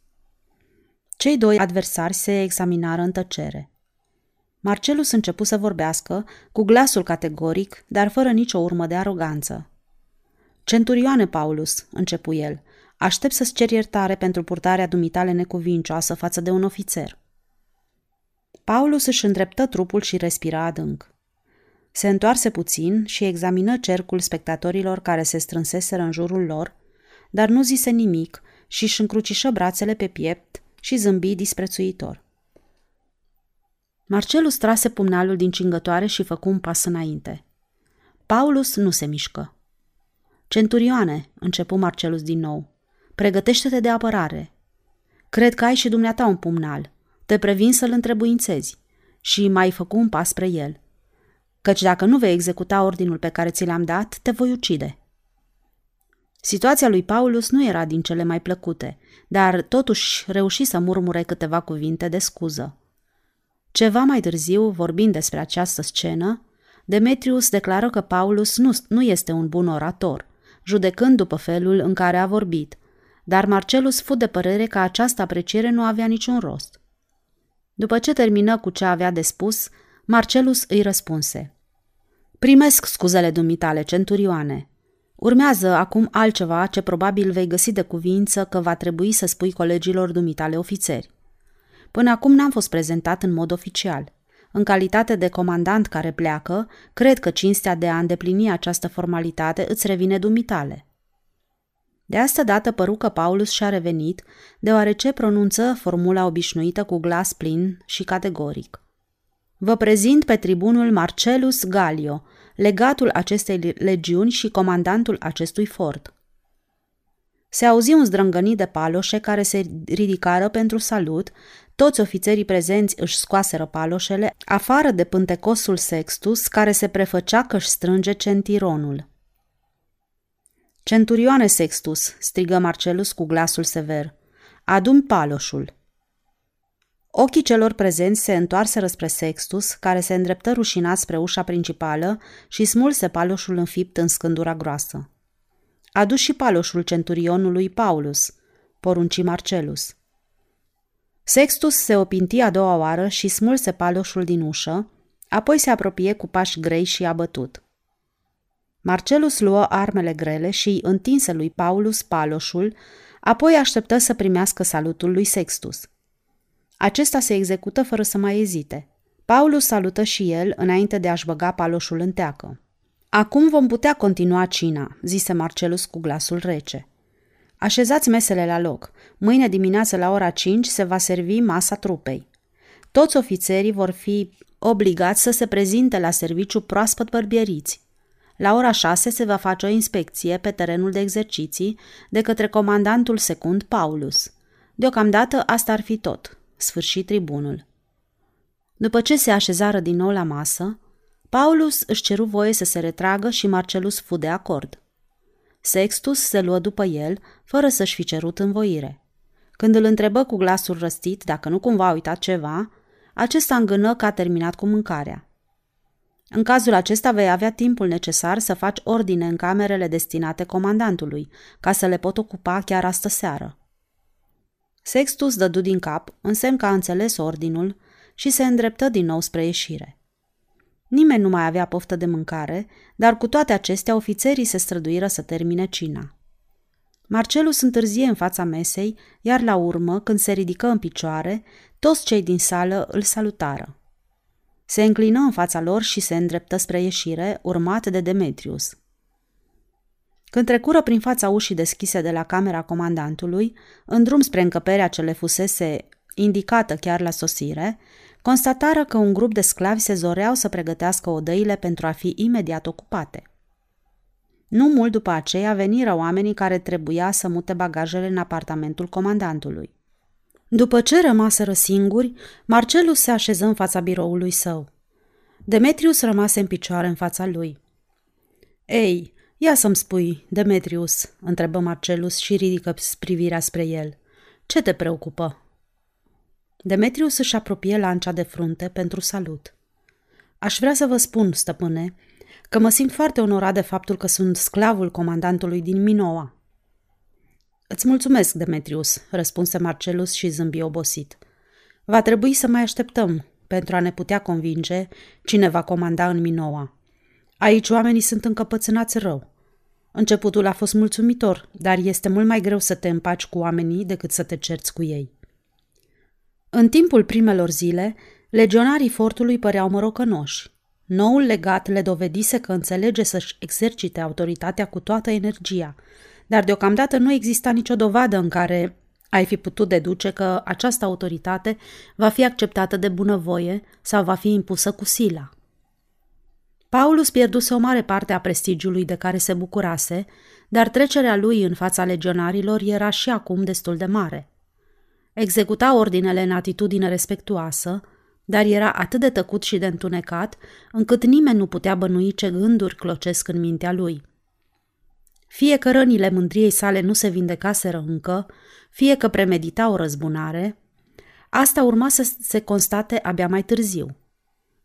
Cei doi adversari se examinară în tăcere. Marcelus începu să vorbească, cu glasul categoric, dar fără nicio urmă de aroganță. Centurioane Paulus, începu el, aștept să-ți cer iertare pentru purtarea dumitale necuvincioasă față de un ofițer. Paulus își îndreptă trupul și respira adânc. Se întoarse puțin și examină cercul spectatorilor care se strânseseră în jurul lor, dar nu zise nimic și își încrucișă brațele pe piept și zâmbi disprețuitor. Marcelus trase pumnalul din cingătoare și făcu un pas înainte. Paulus nu se mișcă. Centurioane, începu Marcelus din nou, pregătește-te de apărare. Cred că ai și dumneata un pumnal. Te previn să-l întrebuințezi. Și mai făcu un pas spre el. Căci dacă nu vei executa ordinul pe care ți l-am dat, te voi ucide. Situația lui Paulus nu era din cele mai plăcute, dar totuși reuși să murmure câteva cuvinte de scuză. Ceva mai târziu, vorbind despre această scenă, Demetrius declară că Paulus nu, nu este un bun orator, judecând după felul în care a vorbit, dar Marcelus fu de părere că această apreciere nu avea niciun rost. După ce termină cu ce avea de spus, Marcelus îi răspunse. Primesc scuzele dumitale, centurioane. Urmează acum altceva ce probabil vei găsi de cuvință că va trebui să spui colegilor dumitale ofițeri. Până acum n-am fost prezentat în mod oficial. În calitate de comandant care pleacă, cred că cinstea de a îndeplini această formalitate îți revine dumitale. De asta dată păru că Paulus și-a revenit, deoarece pronunță formula obișnuită cu glas plin și categoric. Vă prezint pe tribunul Marcelus Galio, legatul acestei legiuni și comandantul acestui fort. Se auzi un zdrângănit de paloșe care se ridicară pentru salut, toți ofițerii prezenți își scoaseră paloșele, afară de pântecosul Sextus, care se prefăcea că își strânge centironul. Centurioane Sextus, strigă Marcelus cu glasul sever, adun paloșul. Ochii celor prezenți se întoarseră spre Sextus, care se îndreptă rușinat spre ușa principală și smulse paloșul înfipt în scândura groasă. Adu și paloșul centurionului Paulus, porunci Marcelus. Sextus se opinti a doua oară și smulse paloșul din ușă, apoi se apropie cu pași grei și abătut. Marcelus luă armele grele și îi întinse lui Paulus paloșul, apoi așteptă să primească salutul lui Sextus. Acesta se execută fără să mai ezite. Paulus salută și el înainte de a-și băga paloșul în teacă. Acum vom putea continua cina, zise Marcelus cu glasul rece. Așezați mesele la loc. Mâine dimineață la ora 5 se va servi masa trupei. Toți ofițerii vor fi obligați să se prezinte la serviciu proaspăt bărbieriți. La ora 6 se va face o inspecție pe terenul de exerciții de către comandantul secund Paulus. Deocamdată asta ar fi tot. Sfârșit tribunul. După ce se așezară din nou la masă, Paulus își ceru voie să se retragă și Marcelus fu de acord. Sextus se luă după el, fără să-și fi cerut învoire. Când îl întrebă cu glasul răstit dacă nu cumva a uitat ceva, acesta îngână că a terminat cu mâncarea. În cazul acesta vei avea timpul necesar să faci ordine în camerele destinate comandantului, ca să le pot ocupa chiar astă seară. Sextus dădu din cap, în semn că a înțeles ordinul, și se îndreptă din nou spre ieșire. Nimeni nu mai avea poftă de mâncare, dar cu toate acestea ofițerii se străduiră să termine cina. Marcelus întârzie în fața mesei, iar la urmă, când se ridică în picioare, toți cei din sală îl salutară. Se înclină în fața lor și se îndreptă spre ieșire, urmat de Demetrius. Când trecură prin fața ușii deschise de la camera comandantului, în drum spre încăperea ce le fusese indicată chiar la sosire, constatară că un grup de sclavi se zoreau să pregătească odăile pentru a fi imediat ocupate. Nu mult după aceea veniră oamenii care trebuia să mute bagajele în apartamentul comandantului. După ce rămaseră singuri, Marcelus se așeză în fața biroului său. Demetrius rămase în picioare în fața lui. Ei, ia să-mi spui, Demetrius, întrebă Marcelus și ridică privirea spre el. Ce te preocupă? Demetrius își apropie lancea de frunte pentru salut. Aș vrea să vă spun, stăpâne, că mă simt foarte onorat de faptul că sunt sclavul comandantului din Minoa. Îți mulțumesc, Demetrius, răspunse Marcelus și zâmbi obosit. Va trebui să mai așteptăm pentru a ne putea convinge cine va comanda în Minoa. Aici oamenii sunt încăpățânați rău. Începutul a fost mulțumitor, dar este mult mai greu să te împaci cu oamenii decât să te cerți cu ei. În timpul primelor zile, legionarii fortului păreau morocănoși. Noul legat le dovedise că înțelege să-și exercite autoritatea cu toată energia, dar deocamdată nu exista nicio dovadă în care ai fi putut deduce că această autoritate va fi acceptată de bunăvoie sau va fi impusă cu sila. Paulus pierduse o mare parte a prestigiului de care se bucurase, dar trecerea lui în fața legionarilor era și acum destul de mare. Executa ordinele în atitudine respectuoasă, dar era atât de tăcut și de întunecat, încât nimeni nu putea bănui ce gânduri clocesc în mintea lui. Fie că rănile mândriei sale nu se vindecaseră încă, fie că premedita o răzbunare, asta urma să se constate abia mai târziu.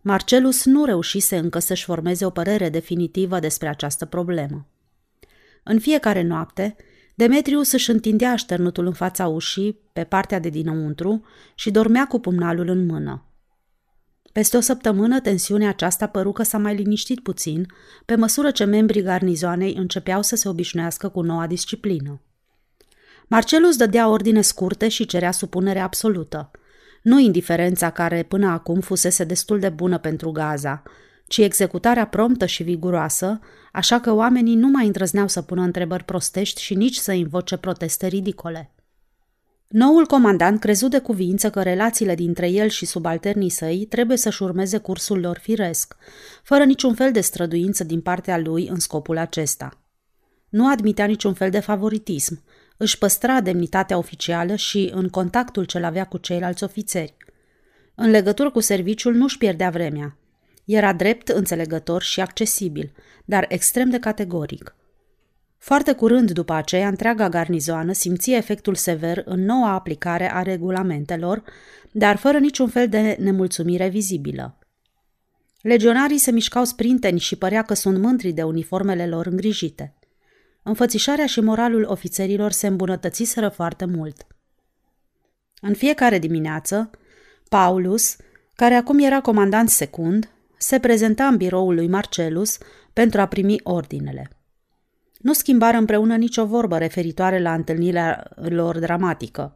Marcelus nu reușise încă să-și formeze o părere definitivă despre această problemă. În fiecare noapte, Demetrius își întindea așternutul în fața ușii, pe partea de dinăuntru, și dormea cu pumnalul în mână. Peste o săptămână, tensiunea aceasta păru că s-a mai liniștit puțin, pe măsură ce membrii garnizoanei începeau să se obișnuiască cu noua disciplină. Marcelus dădea ordine scurte și cerea supunere absolută. Nu indiferența care până acum fusese destul de bună pentru Gaza, ci executarea promptă și viguroasă, așa că oamenii nu mai îndrăzneau să pună întrebări prostești și nici să invoce proteste ridicole. Noul comandant crezu de cuvință că relațiile dintre el și subalternii săi trebuie să-și urmeze cursul lor firesc, fără niciun fel de străduință din partea lui în scopul acesta. Nu admitea niciun fel de favoritism, își păstra demnitatea oficială și în contactul ce-l avea cu ceilalți ofițeri. În legătură cu serviciul nu-și pierdea vremea. Era drept, înțelegător și accesibil, dar extrem de categoric – foarte curând după aceea, întreaga garnizoană simția efectul sever în noua aplicare a regulamentelor, dar fără niciun fel de nemulțumire vizibilă. Legionarii se mișcau sprinteni și părea că sunt mândri de uniformele lor îngrijite. Înfățișarea și moralul ofițerilor se îmbunătățiseră foarte mult. În fiecare dimineață, Paulus, care acum era comandant secund, se prezenta în biroul lui Marcelus pentru a primi ordinele. Nu schimbară împreună nicio vorbă referitoare la întâlnirea lor dramatică.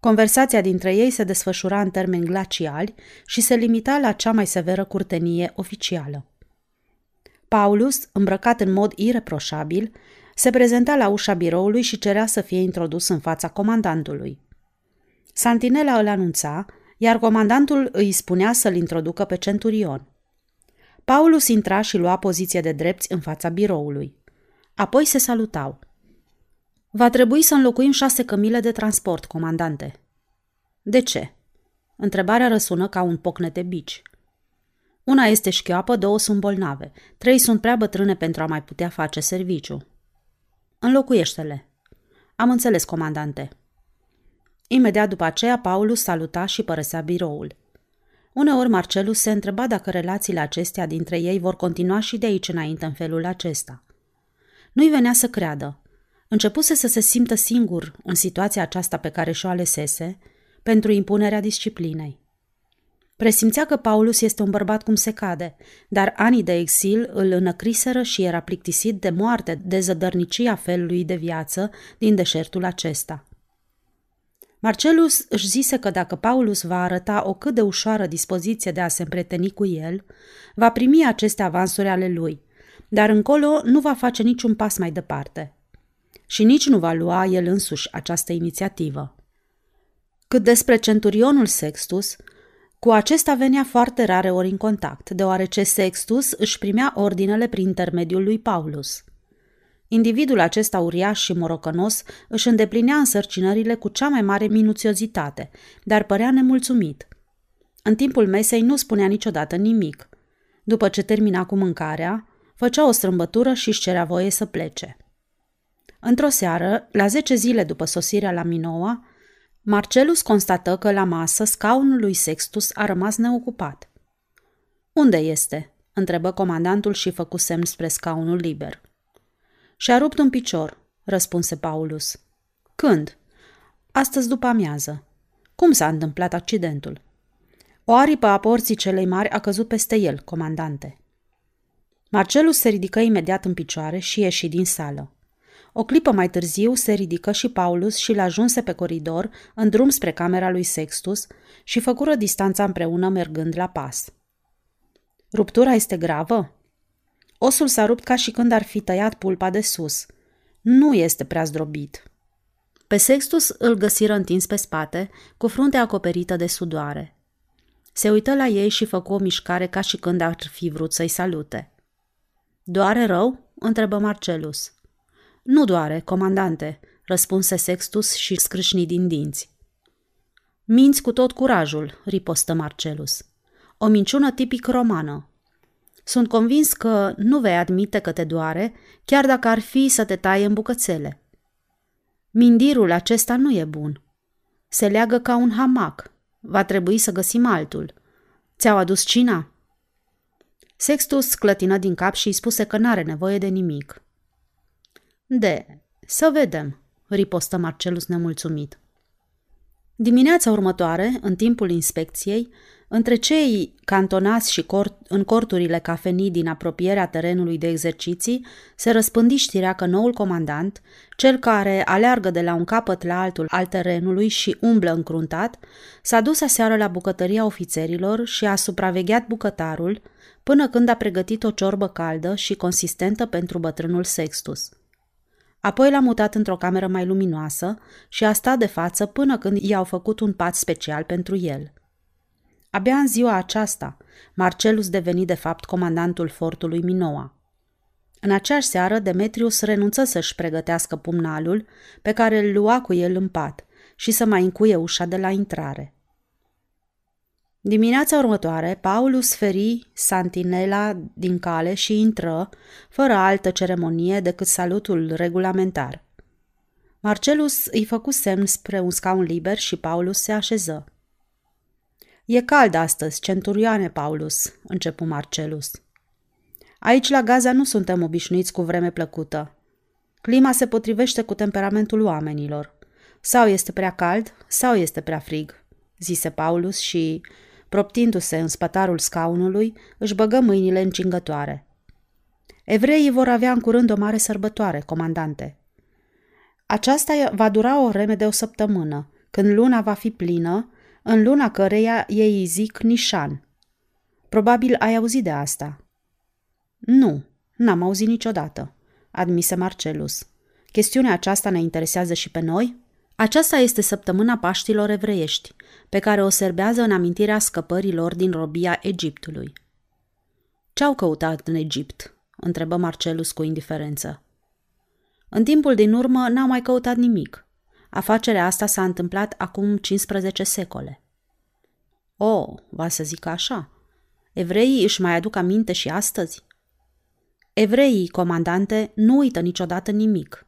Conversația dintre ei se desfășura în termeni glaciali și se limita la cea mai severă curtenie oficială. Paulus, îmbrăcat în mod ireproșabil, se prezenta la ușa biroului și cerea să fie introdus în fața comandantului. Santinela îl anunța, iar comandantul îi spunea să-l introducă pe centurion. Paulus intra și lua poziție de drepți în fața biroului. Apoi se salutau. Va trebui să înlocuim șase cămile de transport, comandante. De ce? Întrebarea răsună ca un pocnete bici. Una este șchioapă, două sunt bolnave, trei sunt prea bătrâne pentru a mai putea face serviciu. Înlocuiește-le. Am înțeles, comandante. Imediat după aceea, Paulus saluta și părăsea biroul. Uneori Marcelus se întreba dacă relațiile acestea dintre ei vor continua și de aici înainte în felul acesta – nu-i venea să creadă. Începuse să se simtă singur în situația aceasta pe care și-o alesese pentru impunerea disciplinei. Presimțea că Paulus este un bărbat cum se cade, dar anii de exil îl înăcriseră și era plictisit de moarte de zădărnicia felului de viață din deșertul acesta. Marcelus își zise că dacă Paulus va arăta o cât de ușoară dispoziție de a se împreteni cu el, va primi aceste avansuri ale lui – dar încolo nu va face niciun pas mai departe. Și nici nu va lua el însuși această inițiativă. Cât despre centurionul Sextus, cu acesta venea foarte rare ori în contact, deoarece Sextus își primea ordinele prin intermediul lui Paulus. Individul acesta uriaș și morocănos își îndeplinea însărcinările cu cea mai mare minuțiozitate, dar părea nemulțumit. În timpul mesei nu spunea niciodată nimic. După ce termina cu mâncarea, Făcea o strâmbătură și își cerea voie să plece. Într-o seară, la zece zile după sosirea la Minoa, Marcelus constată că la masă scaunul lui Sextus a rămas neocupat. Unde este?" întrebă comandantul și făcu semn spre scaunul liber. Și-a rupt un picior, răspunse Paulus. Când? Astăzi după amiază. Cum s-a întâmplat accidentul? O aripă a porții celei mari a căzut peste el, comandante. Marcelus se ridică imediat în picioare și ieși din sală. O clipă mai târziu se ridică și Paulus și l-ajunse pe coridor, în drum spre camera lui Sextus, și făcură distanța împreună mergând la pas. Ruptura este gravă? Osul s-a rupt ca și când ar fi tăiat pulpa de sus. Nu este prea zdrobit. Pe Sextus îl găsiră întins pe spate, cu fruntea acoperită de sudoare. Se uită la ei și făcu o mișcare ca și când ar fi vrut să-i salute. Doare rău?" întrebă Marcelus. Nu doare, comandante," răspunse Sextus și scrâșni din dinți. Minți cu tot curajul, ripostă Marcelus. O minciună tipic romană. Sunt convins că nu vei admite că te doare, chiar dacă ar fi să te taie în bucățele. Mindirul acesta nu e bun. Se leagă ca un hamac. Va trebui să găsim altul. Ți-au adus cina? Sextus clătină din cap și îi spuse că n-are nevoie de nimic. De, să vedem, ripostă Marcelus nemulțumit. Dimineața următoare, în timpul inspecției, între cei cantonați și cort, în corturile cafenii din apropierea terenului de exerciții, se răspândi știrea că noul comandant, cel care aleargă de la un capăt la altul al terenului și umblă încruntat, s-a dus aseară la bucătăria ofițerilor și a supravegheat bucătarul până când a pregătit o ciorbă caldă și consistentă pentru bătrânul Sextus. Apoi l-a mutat într-o cameră mai luminoasă și a stat de față până când i-au făcut un pat special pentru el – Abia în ziua aceasta, Marcelus deveni de fapt comandantul fortului Minoa. În aceeași seară, Demetrius renunță să-și pregătească pumnalul pe care îl lua cu el în pat și să mai încuie ușa de la intrare. Dimineața următoare, Paulus feri santinela din cale și intră, fără altă ceremonie decât salutul regulamentar. Marcelus îi făcu semn spre un scaun liber și Paulus se așeză. E cald astăzi, centurioane Paulus, începu Marcelus. Aici la Gaza nu suntem obișnuiți cu vreme plăcută. Clima se potrivește cu temperamentul oamenilor. Sau este prea cald, sau este prea frig, zise Paulus și, proptindu-se în spătarul scaunului, își băgă mâinile încingătoare. Evreii vor avea în curând o mare sărbătoare, comandante. Aceasta va dura o vreme de o săptămână, când luna va fi plină în luna căreia ei zic Nișan. Probabil ai auzit de asta. Nu, n-am auzit niciodată, admise Marcelus. Chestiunea aceasta ne interesează și pe noi? Aceasta este săptămâna Paștilor evreiești, pe care o serbează în amintirea scăpărilor din robia Egiptului. Ce-au căutat în Egipt? întrebă Marcelus cu indiferență. În timpul din urmă n-au mai căutat nimic. Afacerea asta s-a întâmplat acum 15 secole. O, va să zic așa. Evreii își mai aduc aminte și astăzi? Evreii, comandante, nu uită niciodată nimic.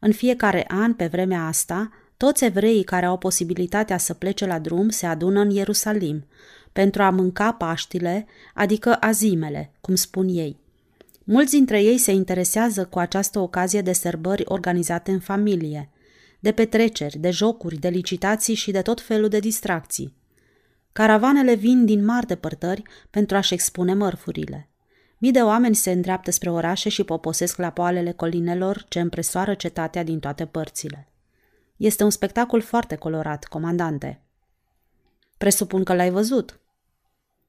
În fiecare an, pe vremea asta, toți evreii care au posibilitatea să plece la drum se adună în Ierusalim pentru a mânca paștile, adică azimele, cum spun ei. Mulți dintre ei se interesează cu această ocazie de sărbări organizate în familie – de petreceri, de jocuri, de licitații și de tot felul de distracții. Caravanele vin din mari depărtări pentru a-și expune mărfurile. Mii de oameni se îndreaptă spre orașe și poposesc la poalele colinelor ce împresoară cetatea din toate părțile. Este un spectacol foarte colorat, comandante. Presupun că l-ai văzut.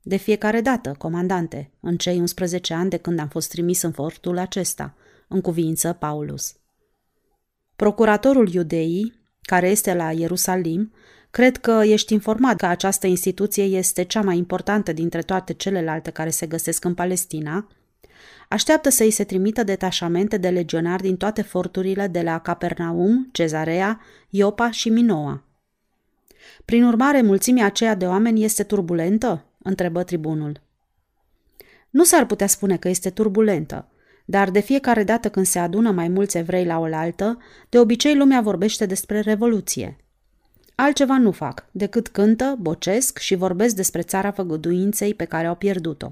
De fiecare dată, comandante, în cei 11 ani de când am fost trimis în fortul acesta, în cuvință Paulus. Procuratorul iudeii, care este la Ierusalim, cred că ești informat că această instituție este cea mai importantă dintre toate celelalte care se găsesc în Palestina, așteaptă să îi se trimită detașamente de legionari din toate forturile de la Capernaum, Cezarea, Iopa și Minoa. Prin urmare, mulțimea aceea de oameni este turbulentă? întrebă tribunul. Nu s-ar putea spune că este turbulentă, dar de fiecare dată când se adună mai mulți evrei la oaltă, de obicei lumea vorbește despre revoluție. Altceva nu fac, decât cântă, bocesc și vorbesc despre țara făgăduinței pe care au pierdut-o.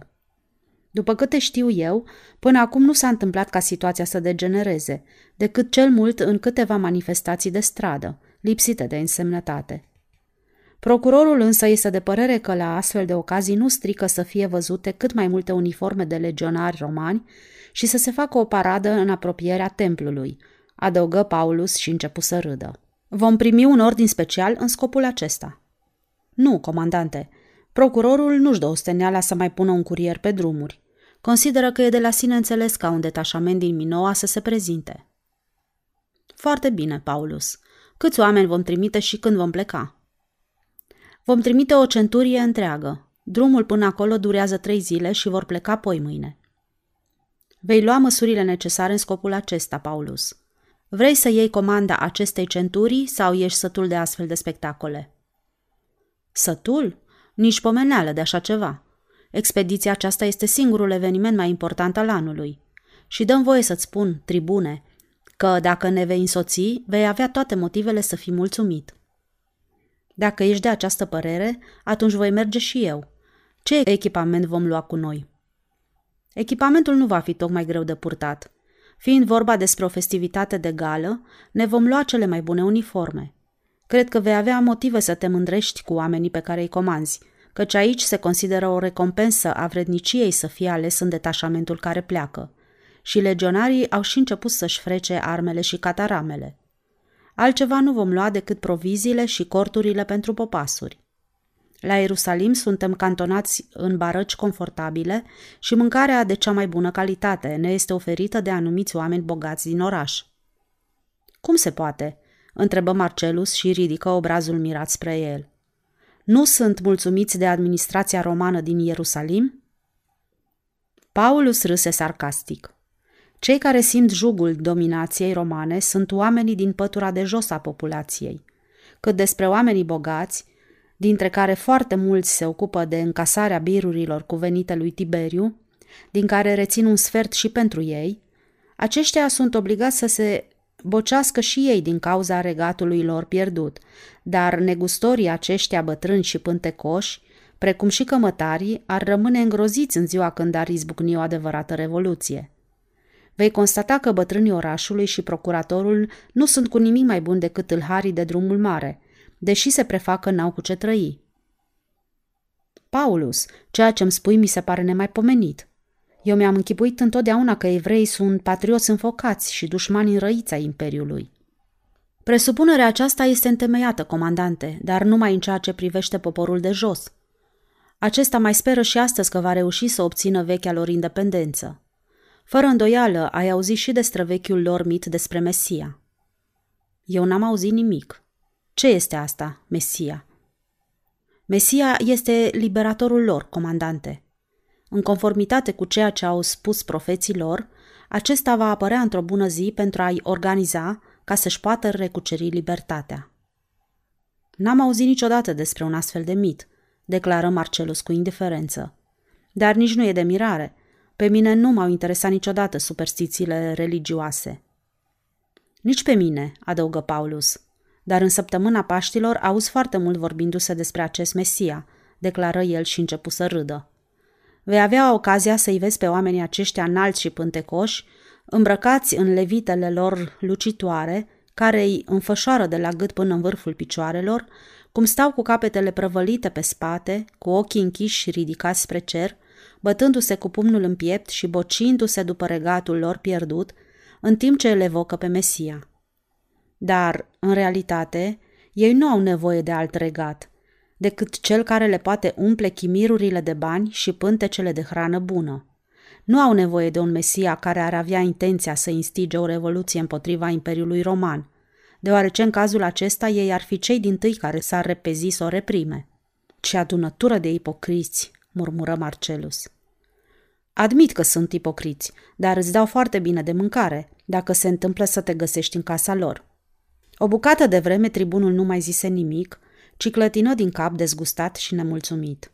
După câte știu eu, până acum nu s-a întâmplat ca situația să degenereze, decât cel mult în câteva manifestații de stradă, lipsite de însemnătate. Procurorul însă este de părere că la astfel de ocazii nu strică să fie văzute cât mai multe uniforme de legionari romani și să se facă o paradă în apropierea templului, adăugă Paulus și începu să râdă. Vom primi un ordin special în scopul acesta. Nu, comandante, procurorul nu-și dă osteneala să mai pună un curier pe drumuri. Consideră că e de la sine înțeles ca un detașament din Minoa să se prezinte. Foarte bine, Paulus. Câți oameni vom trimite și când vom pleca? Vom trimite o centurie întreagă. Drumul până acolo durează trei zile și vor pleca poi mâine. Vei lua măsurile necesare în scopul acesta, Paulus. Vrei să iei comanda acestei centurii sau ești sătul de astfel de spectacole? Sătul? Nici pomeneală de așa ceva. Expediția aceasta este singurul eveniment mai important al anului. Și dăm voie să-ți spun, tribune, că dacă ne vei însoți, vei avea toate motivele să fii mulțumit. Dacă ești de această părere, atunci voi merge și eu. Ce echipament vom lua cu noi? Echipamentul nu va fi tocmai greu de purtat. Fiind vorba despre o festivitate de gală, ne vom lua cele mai bune uniforme. Cred că vei avea motive să te mândrești cu oamenii pe care îi comanzi, căci aici se consideră o recompensă a vredniciei să fie ales în detașamentul care pleacă. Și legionarii au și început să-și frece armele și cataramele. Altceva nu vom lua decât proviziile și corturile pentru popasuri. La Ierusalim suntem cantonați în barăci confortabile și mâncarea de cea mai bună calitate ne este oferită de anumiți oameni bogați din oraș. Cum se poate? Întrebă Marcelus și ridică obrazul mirat spre el. Nu sunt mulțumiți de administrația romană din Ierusalim? Paulus râse sarcastic. Cei care simt jugul dominației romane sunt oamenii din pătura de jos a populației. Cât despre oamenii bogați, dintre care foarte mulți se ocupă de încasarea birurilor cuvenite lui Tiberiu, din care rețin un sfert și pentru ei, aceștia sunt obligați să se bocească și ei din cauza regatului lor pierdut, dar negustorii aceștia bătrâni și pântecoși, precum și cămătarii, ar rămâne îngroziți în ziua când ar izbucni o adevărată revoluție. Vei constata că bătrânii orașului și procuratorul nu sunt cu nimic mai buni decât tâlharii de drumul mare – deși se prefac că n-au cu ce trăi. Paulus, ceea ce îmi spui mi se pare nemaipomenit. Eu mi-am închipuit întotdeauna că evrei sunt patrioți înfocați și dușmani înrăiți ai Imperiului. Presupunerea aceasta este întemeiată, comandante, dar numai în ceea ce privește poporul de jos. Acesta mai speră și astăzi că va reuși să obțină vechea lor independență. Fără îndoială, ai auzit și despre vechiul lor mit despre Mesia. Eu n-am auzit nimic. Ce este asta, Mesia? Mesia este liberatorul lor, comandante. În conformitate cu ceea ce au spus profeții lor, acesta va apărea într-o bună zi pentru a-i organiza ca să-și poată recuceri libertatea. N-am auzit niciodată despre un astfel de mit, declară Marcelus cu indiferență. Dar nici nu e de mirare. Pe mine nu m-au interesat niciodată superstițiile religioase. Nici pe mine, adăugă Paulus dar în săptămâna Paștilor auzi foarte mult vorbindu-se despre acest Mesia, declară el și începu să râdă. Vei avea ocazia să-i vezi pe oamenii aceștia înalți și pântecoși, îmbrăcați în levitele lor lucitoare, care îi înfășoară de la gât până în vârful picioarelor, cum stau cu capetele prăvălite pe spate, cu ochii închiși și ridicați spre cer, bătându-se cu pumnul în piept și bocindu-se după regatul lor pierdut, în timp ce îl evocă pe Mesia. Dar, în realitate, ei nu au nevoie de alt regat, decât cel care le poate umple chimirurile de bani și pântecele de hrană bună. Nu au nevoie de un mesia care ar avea intenția să instige o revoluție împotriva Imperiului Roman, deoarece în cazul acesta ei ar fi cei din tâi care s-ar repezi să o reprime. Ce adunătură de ipocriți, murmură Marcelus. Admit că sunt ipocriți, dar îți dau foarte bine de mâncare, dacă se întâmplă să te găsești în casa lor. O bucată de vreme tribunul nu mai zise nimic, ci clătină din cap dezgustat și nemulțumit.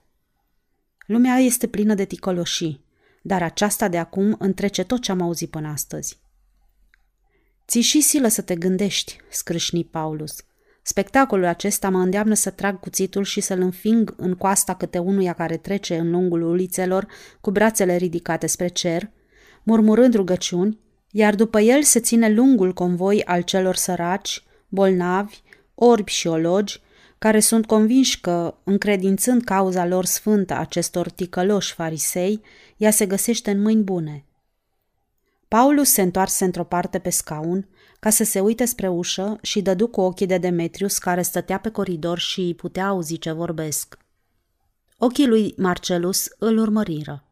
Lumea este plină de ticoloșii, dar aceasta de acum întrece tot ce am auzit până astăzi. Ți și silă să te gândești, scrâșni Paulus. Spectacolul acesta mă îndeamnă să trag cuțitul și să-l înfing în coasta câte unuia care trece în lungul ulițelor cu brațele ridicate spre cer, murmurând rugăciuni, iar după el se ține lungul convoi al celor săraci, bolnavi, orbi și ologi, care sunt convinși că, încredințând cauza lor sfântă acestor ticăloși farisei, ea se găsește în mâini bune. Paulus se întoarse într-o parte pe scaun, ca să se uite spre ușă și dădu cu ochii de Demetrius care stătea pe coridor și îi putea auzi ce vorbesc. Ochii lui Marcelus îl urmăriră.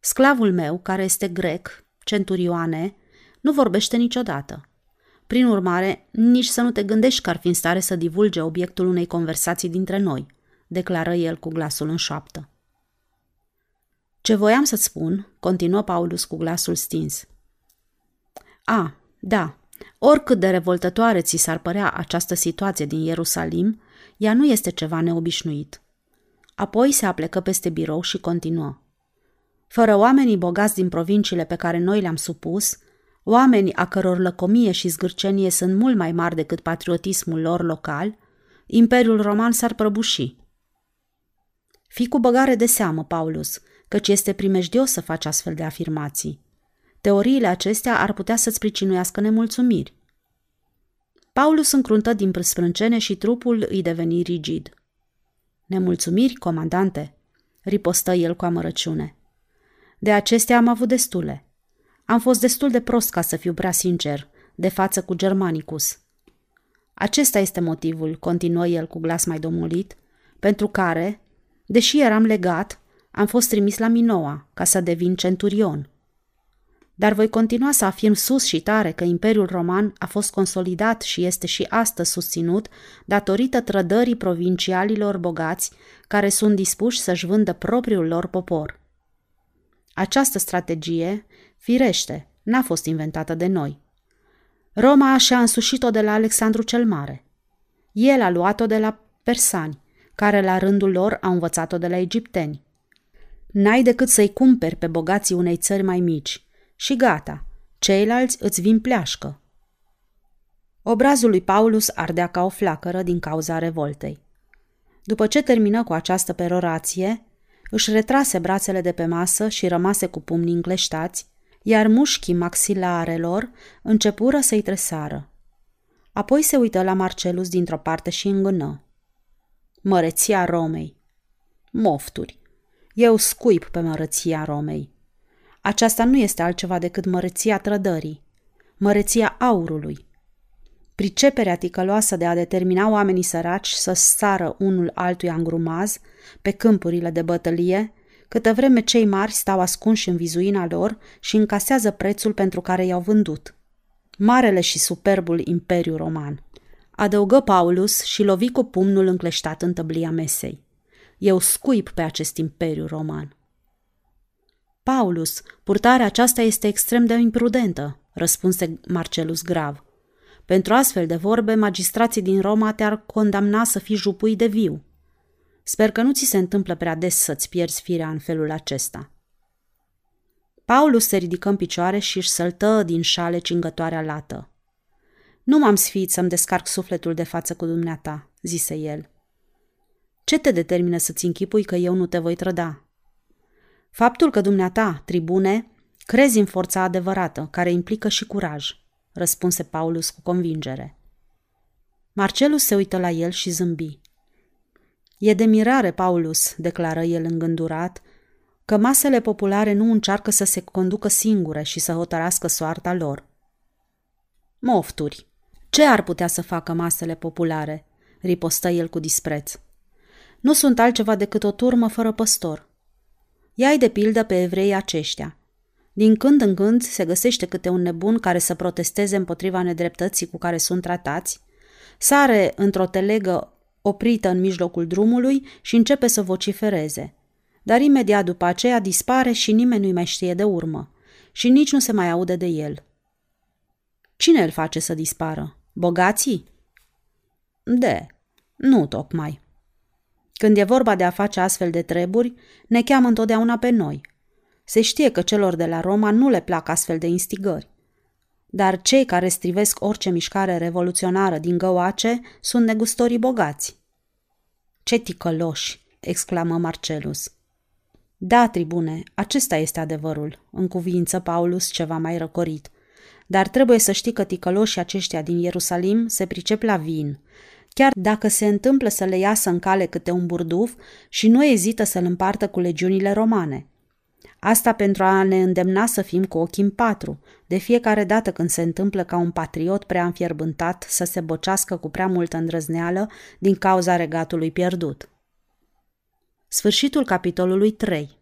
Sclavul meu, care este grec, centurioane, nu vorbește niciodată. Prin urmare, nici să nu te gândești că ar fi în stare să divulge obiectul unei conversații dintre noi, declară el cu glasul în șoaptă. Ce voiam să-ți spun, continuă Paulus cu glasul stins. A, da, oricât de revoltătoare ți s-ar părea această situație din Ierusalim, ea nu este ceva neobișnuit. Apoi se aplecă peste birou și continuă. Fără oamenii bogați din provinciile pe care noi le-am supus, oameni a căror lăcomie și zgârcenie sunt mult mai mari decât patriotismul lor local, Imperiul Roman s-ar prăbuși. Fii cu băgare de seamă, Paulus, căci este primejdios să faci astfel de afirmații. Teoriile acestea ar putea să-ți pricinuiască nemulțumiri. Paulus încruntă din sprâncene și trupul îi deveni rigid. Nemulțumiri, comandante, ripostă el cu amărăciune. De acestea am avut destule. Am fost destul de prost ca să fiu prea sincer, de față cu Germanicus. Acesta este motivul, continuă el cu glas mai domolit, pentru care, deși eram legat, am fost trimis la Minoa ca să devin centurion. Dar voi continua să afirm sus și tare că Imperiul Roman a fost consolidat și este și astăzi susținut datorită trădării provincialilor bogați care sunt dispuși să-și vândă propriul lor popor. Această strategie, firește, n-a fost inventată de noi. Roma și-a însușit-o de la Alexandru cel Mare. El a luat-o de la persani, care la rândul lor au învățat-o de la egipteni. N-ai decât să-i cumperi pe bogații unei țări mai mici și gata, ceilalți îți vin pleașcă. Obrazul lui Paulus ardea ca o flacără din cauza revoltei. După ce termină cu această perorație, își retrase brațele de pe masă și rămase cu pumnii încleștați, iar mușchii maxilarelor începură să-i tresară. Apoi se uită la Marcelus dintr-o parte și îngână. Măreția Romei. Mofturi. Eu scuip pe măreția Romei. Aceasta nu este altceva decât măreția trădării, măreția aurului. Priceperea ticăloasă de a determina oamenii săraci să sară unul altuia în grumaz pe câmpurile de bătălie, câtă vreme cei mari stau ascunși în vizuina lor și încasează prețul pentru care i-au vândut. Marele și superbul Imperiu Roman. Adăugă Paulus și lovi cu pumnul încleștat în tăblia mesei. Eu scuip pe acest Imperiu Roman. Paulus, purtarea aceasta este extrem de imprudentă, răspunse Marcelus grav. Pentru astfel de vorbe, magistrații din Roma te-ar condamna să fii jupui de viu. Sper că nu ți se întâmplă prea des să-ți pierzi firea în felul acesta. Paulus se ridică în picioare și își săltă din șale cingătoarea lată. Nu m-am sfiit să-mi descarc sufletul de față cu dumneata, zise el. Ce te determină să-ți închipui că eu nu te voi trăda? Faptul că dumneata, tribune, crezi în forța adevărată, care implică și curaj, răspunse Paulus cu convingere. Marcelus se uită la el și zâmbi. E de mirare, Paulus, declară el îngândurat, că masele populare nu încearcă să se conducă singure și să hotărască soarta lor. Mofturi. Ce ar putea să facă masele populare? ripostă el cu dispreț. Nu sunt altceva decât o turmă fără păstor. Ia-i de pildă pe evrei aceștia. Din când în când se găsește câte un nebun care să protesteze împotriva nedreptății cu care sunt tratați, sare într-o telegă oprită în mijlocul drumului și începe să vocifereze. Dar imediat după aceea dispare și nimeni nu-i mai știe de urmă și nici nu se mai aude de el. Cine îl face să dispară? Bogații? De, nu tocmai. Când e vorba de a face astfel de treburi, ne cheamă întotdeauna pe noi. Se știe că celor de la Roma nu le plac astfel de instigări. Dar cei care strivesc orice mișcare revoluționară din găoace sunt negustorii bogați. Ce ticăloși!" exclamă Marcelus. Da, tribune, acesta este adevărul, în cuvință Paulus ceva mai răcorit. Dar trebuie să știi că ticăloșii aceștia din Ierusalim se pricep la vin, chiar dacă se întâmplă să le iasă în cale câte un burduf și nu ezită să-l împartă cu legiunile romane. Asta pentru a ne îndemna să fim cu ochii în patru, de fiecare dată când se întâmplă ca un patriot prea înfierbântat să se bocească cu prea multă îndrăzneală din cauza regatului pierdut. Sfârșitul capitolului 3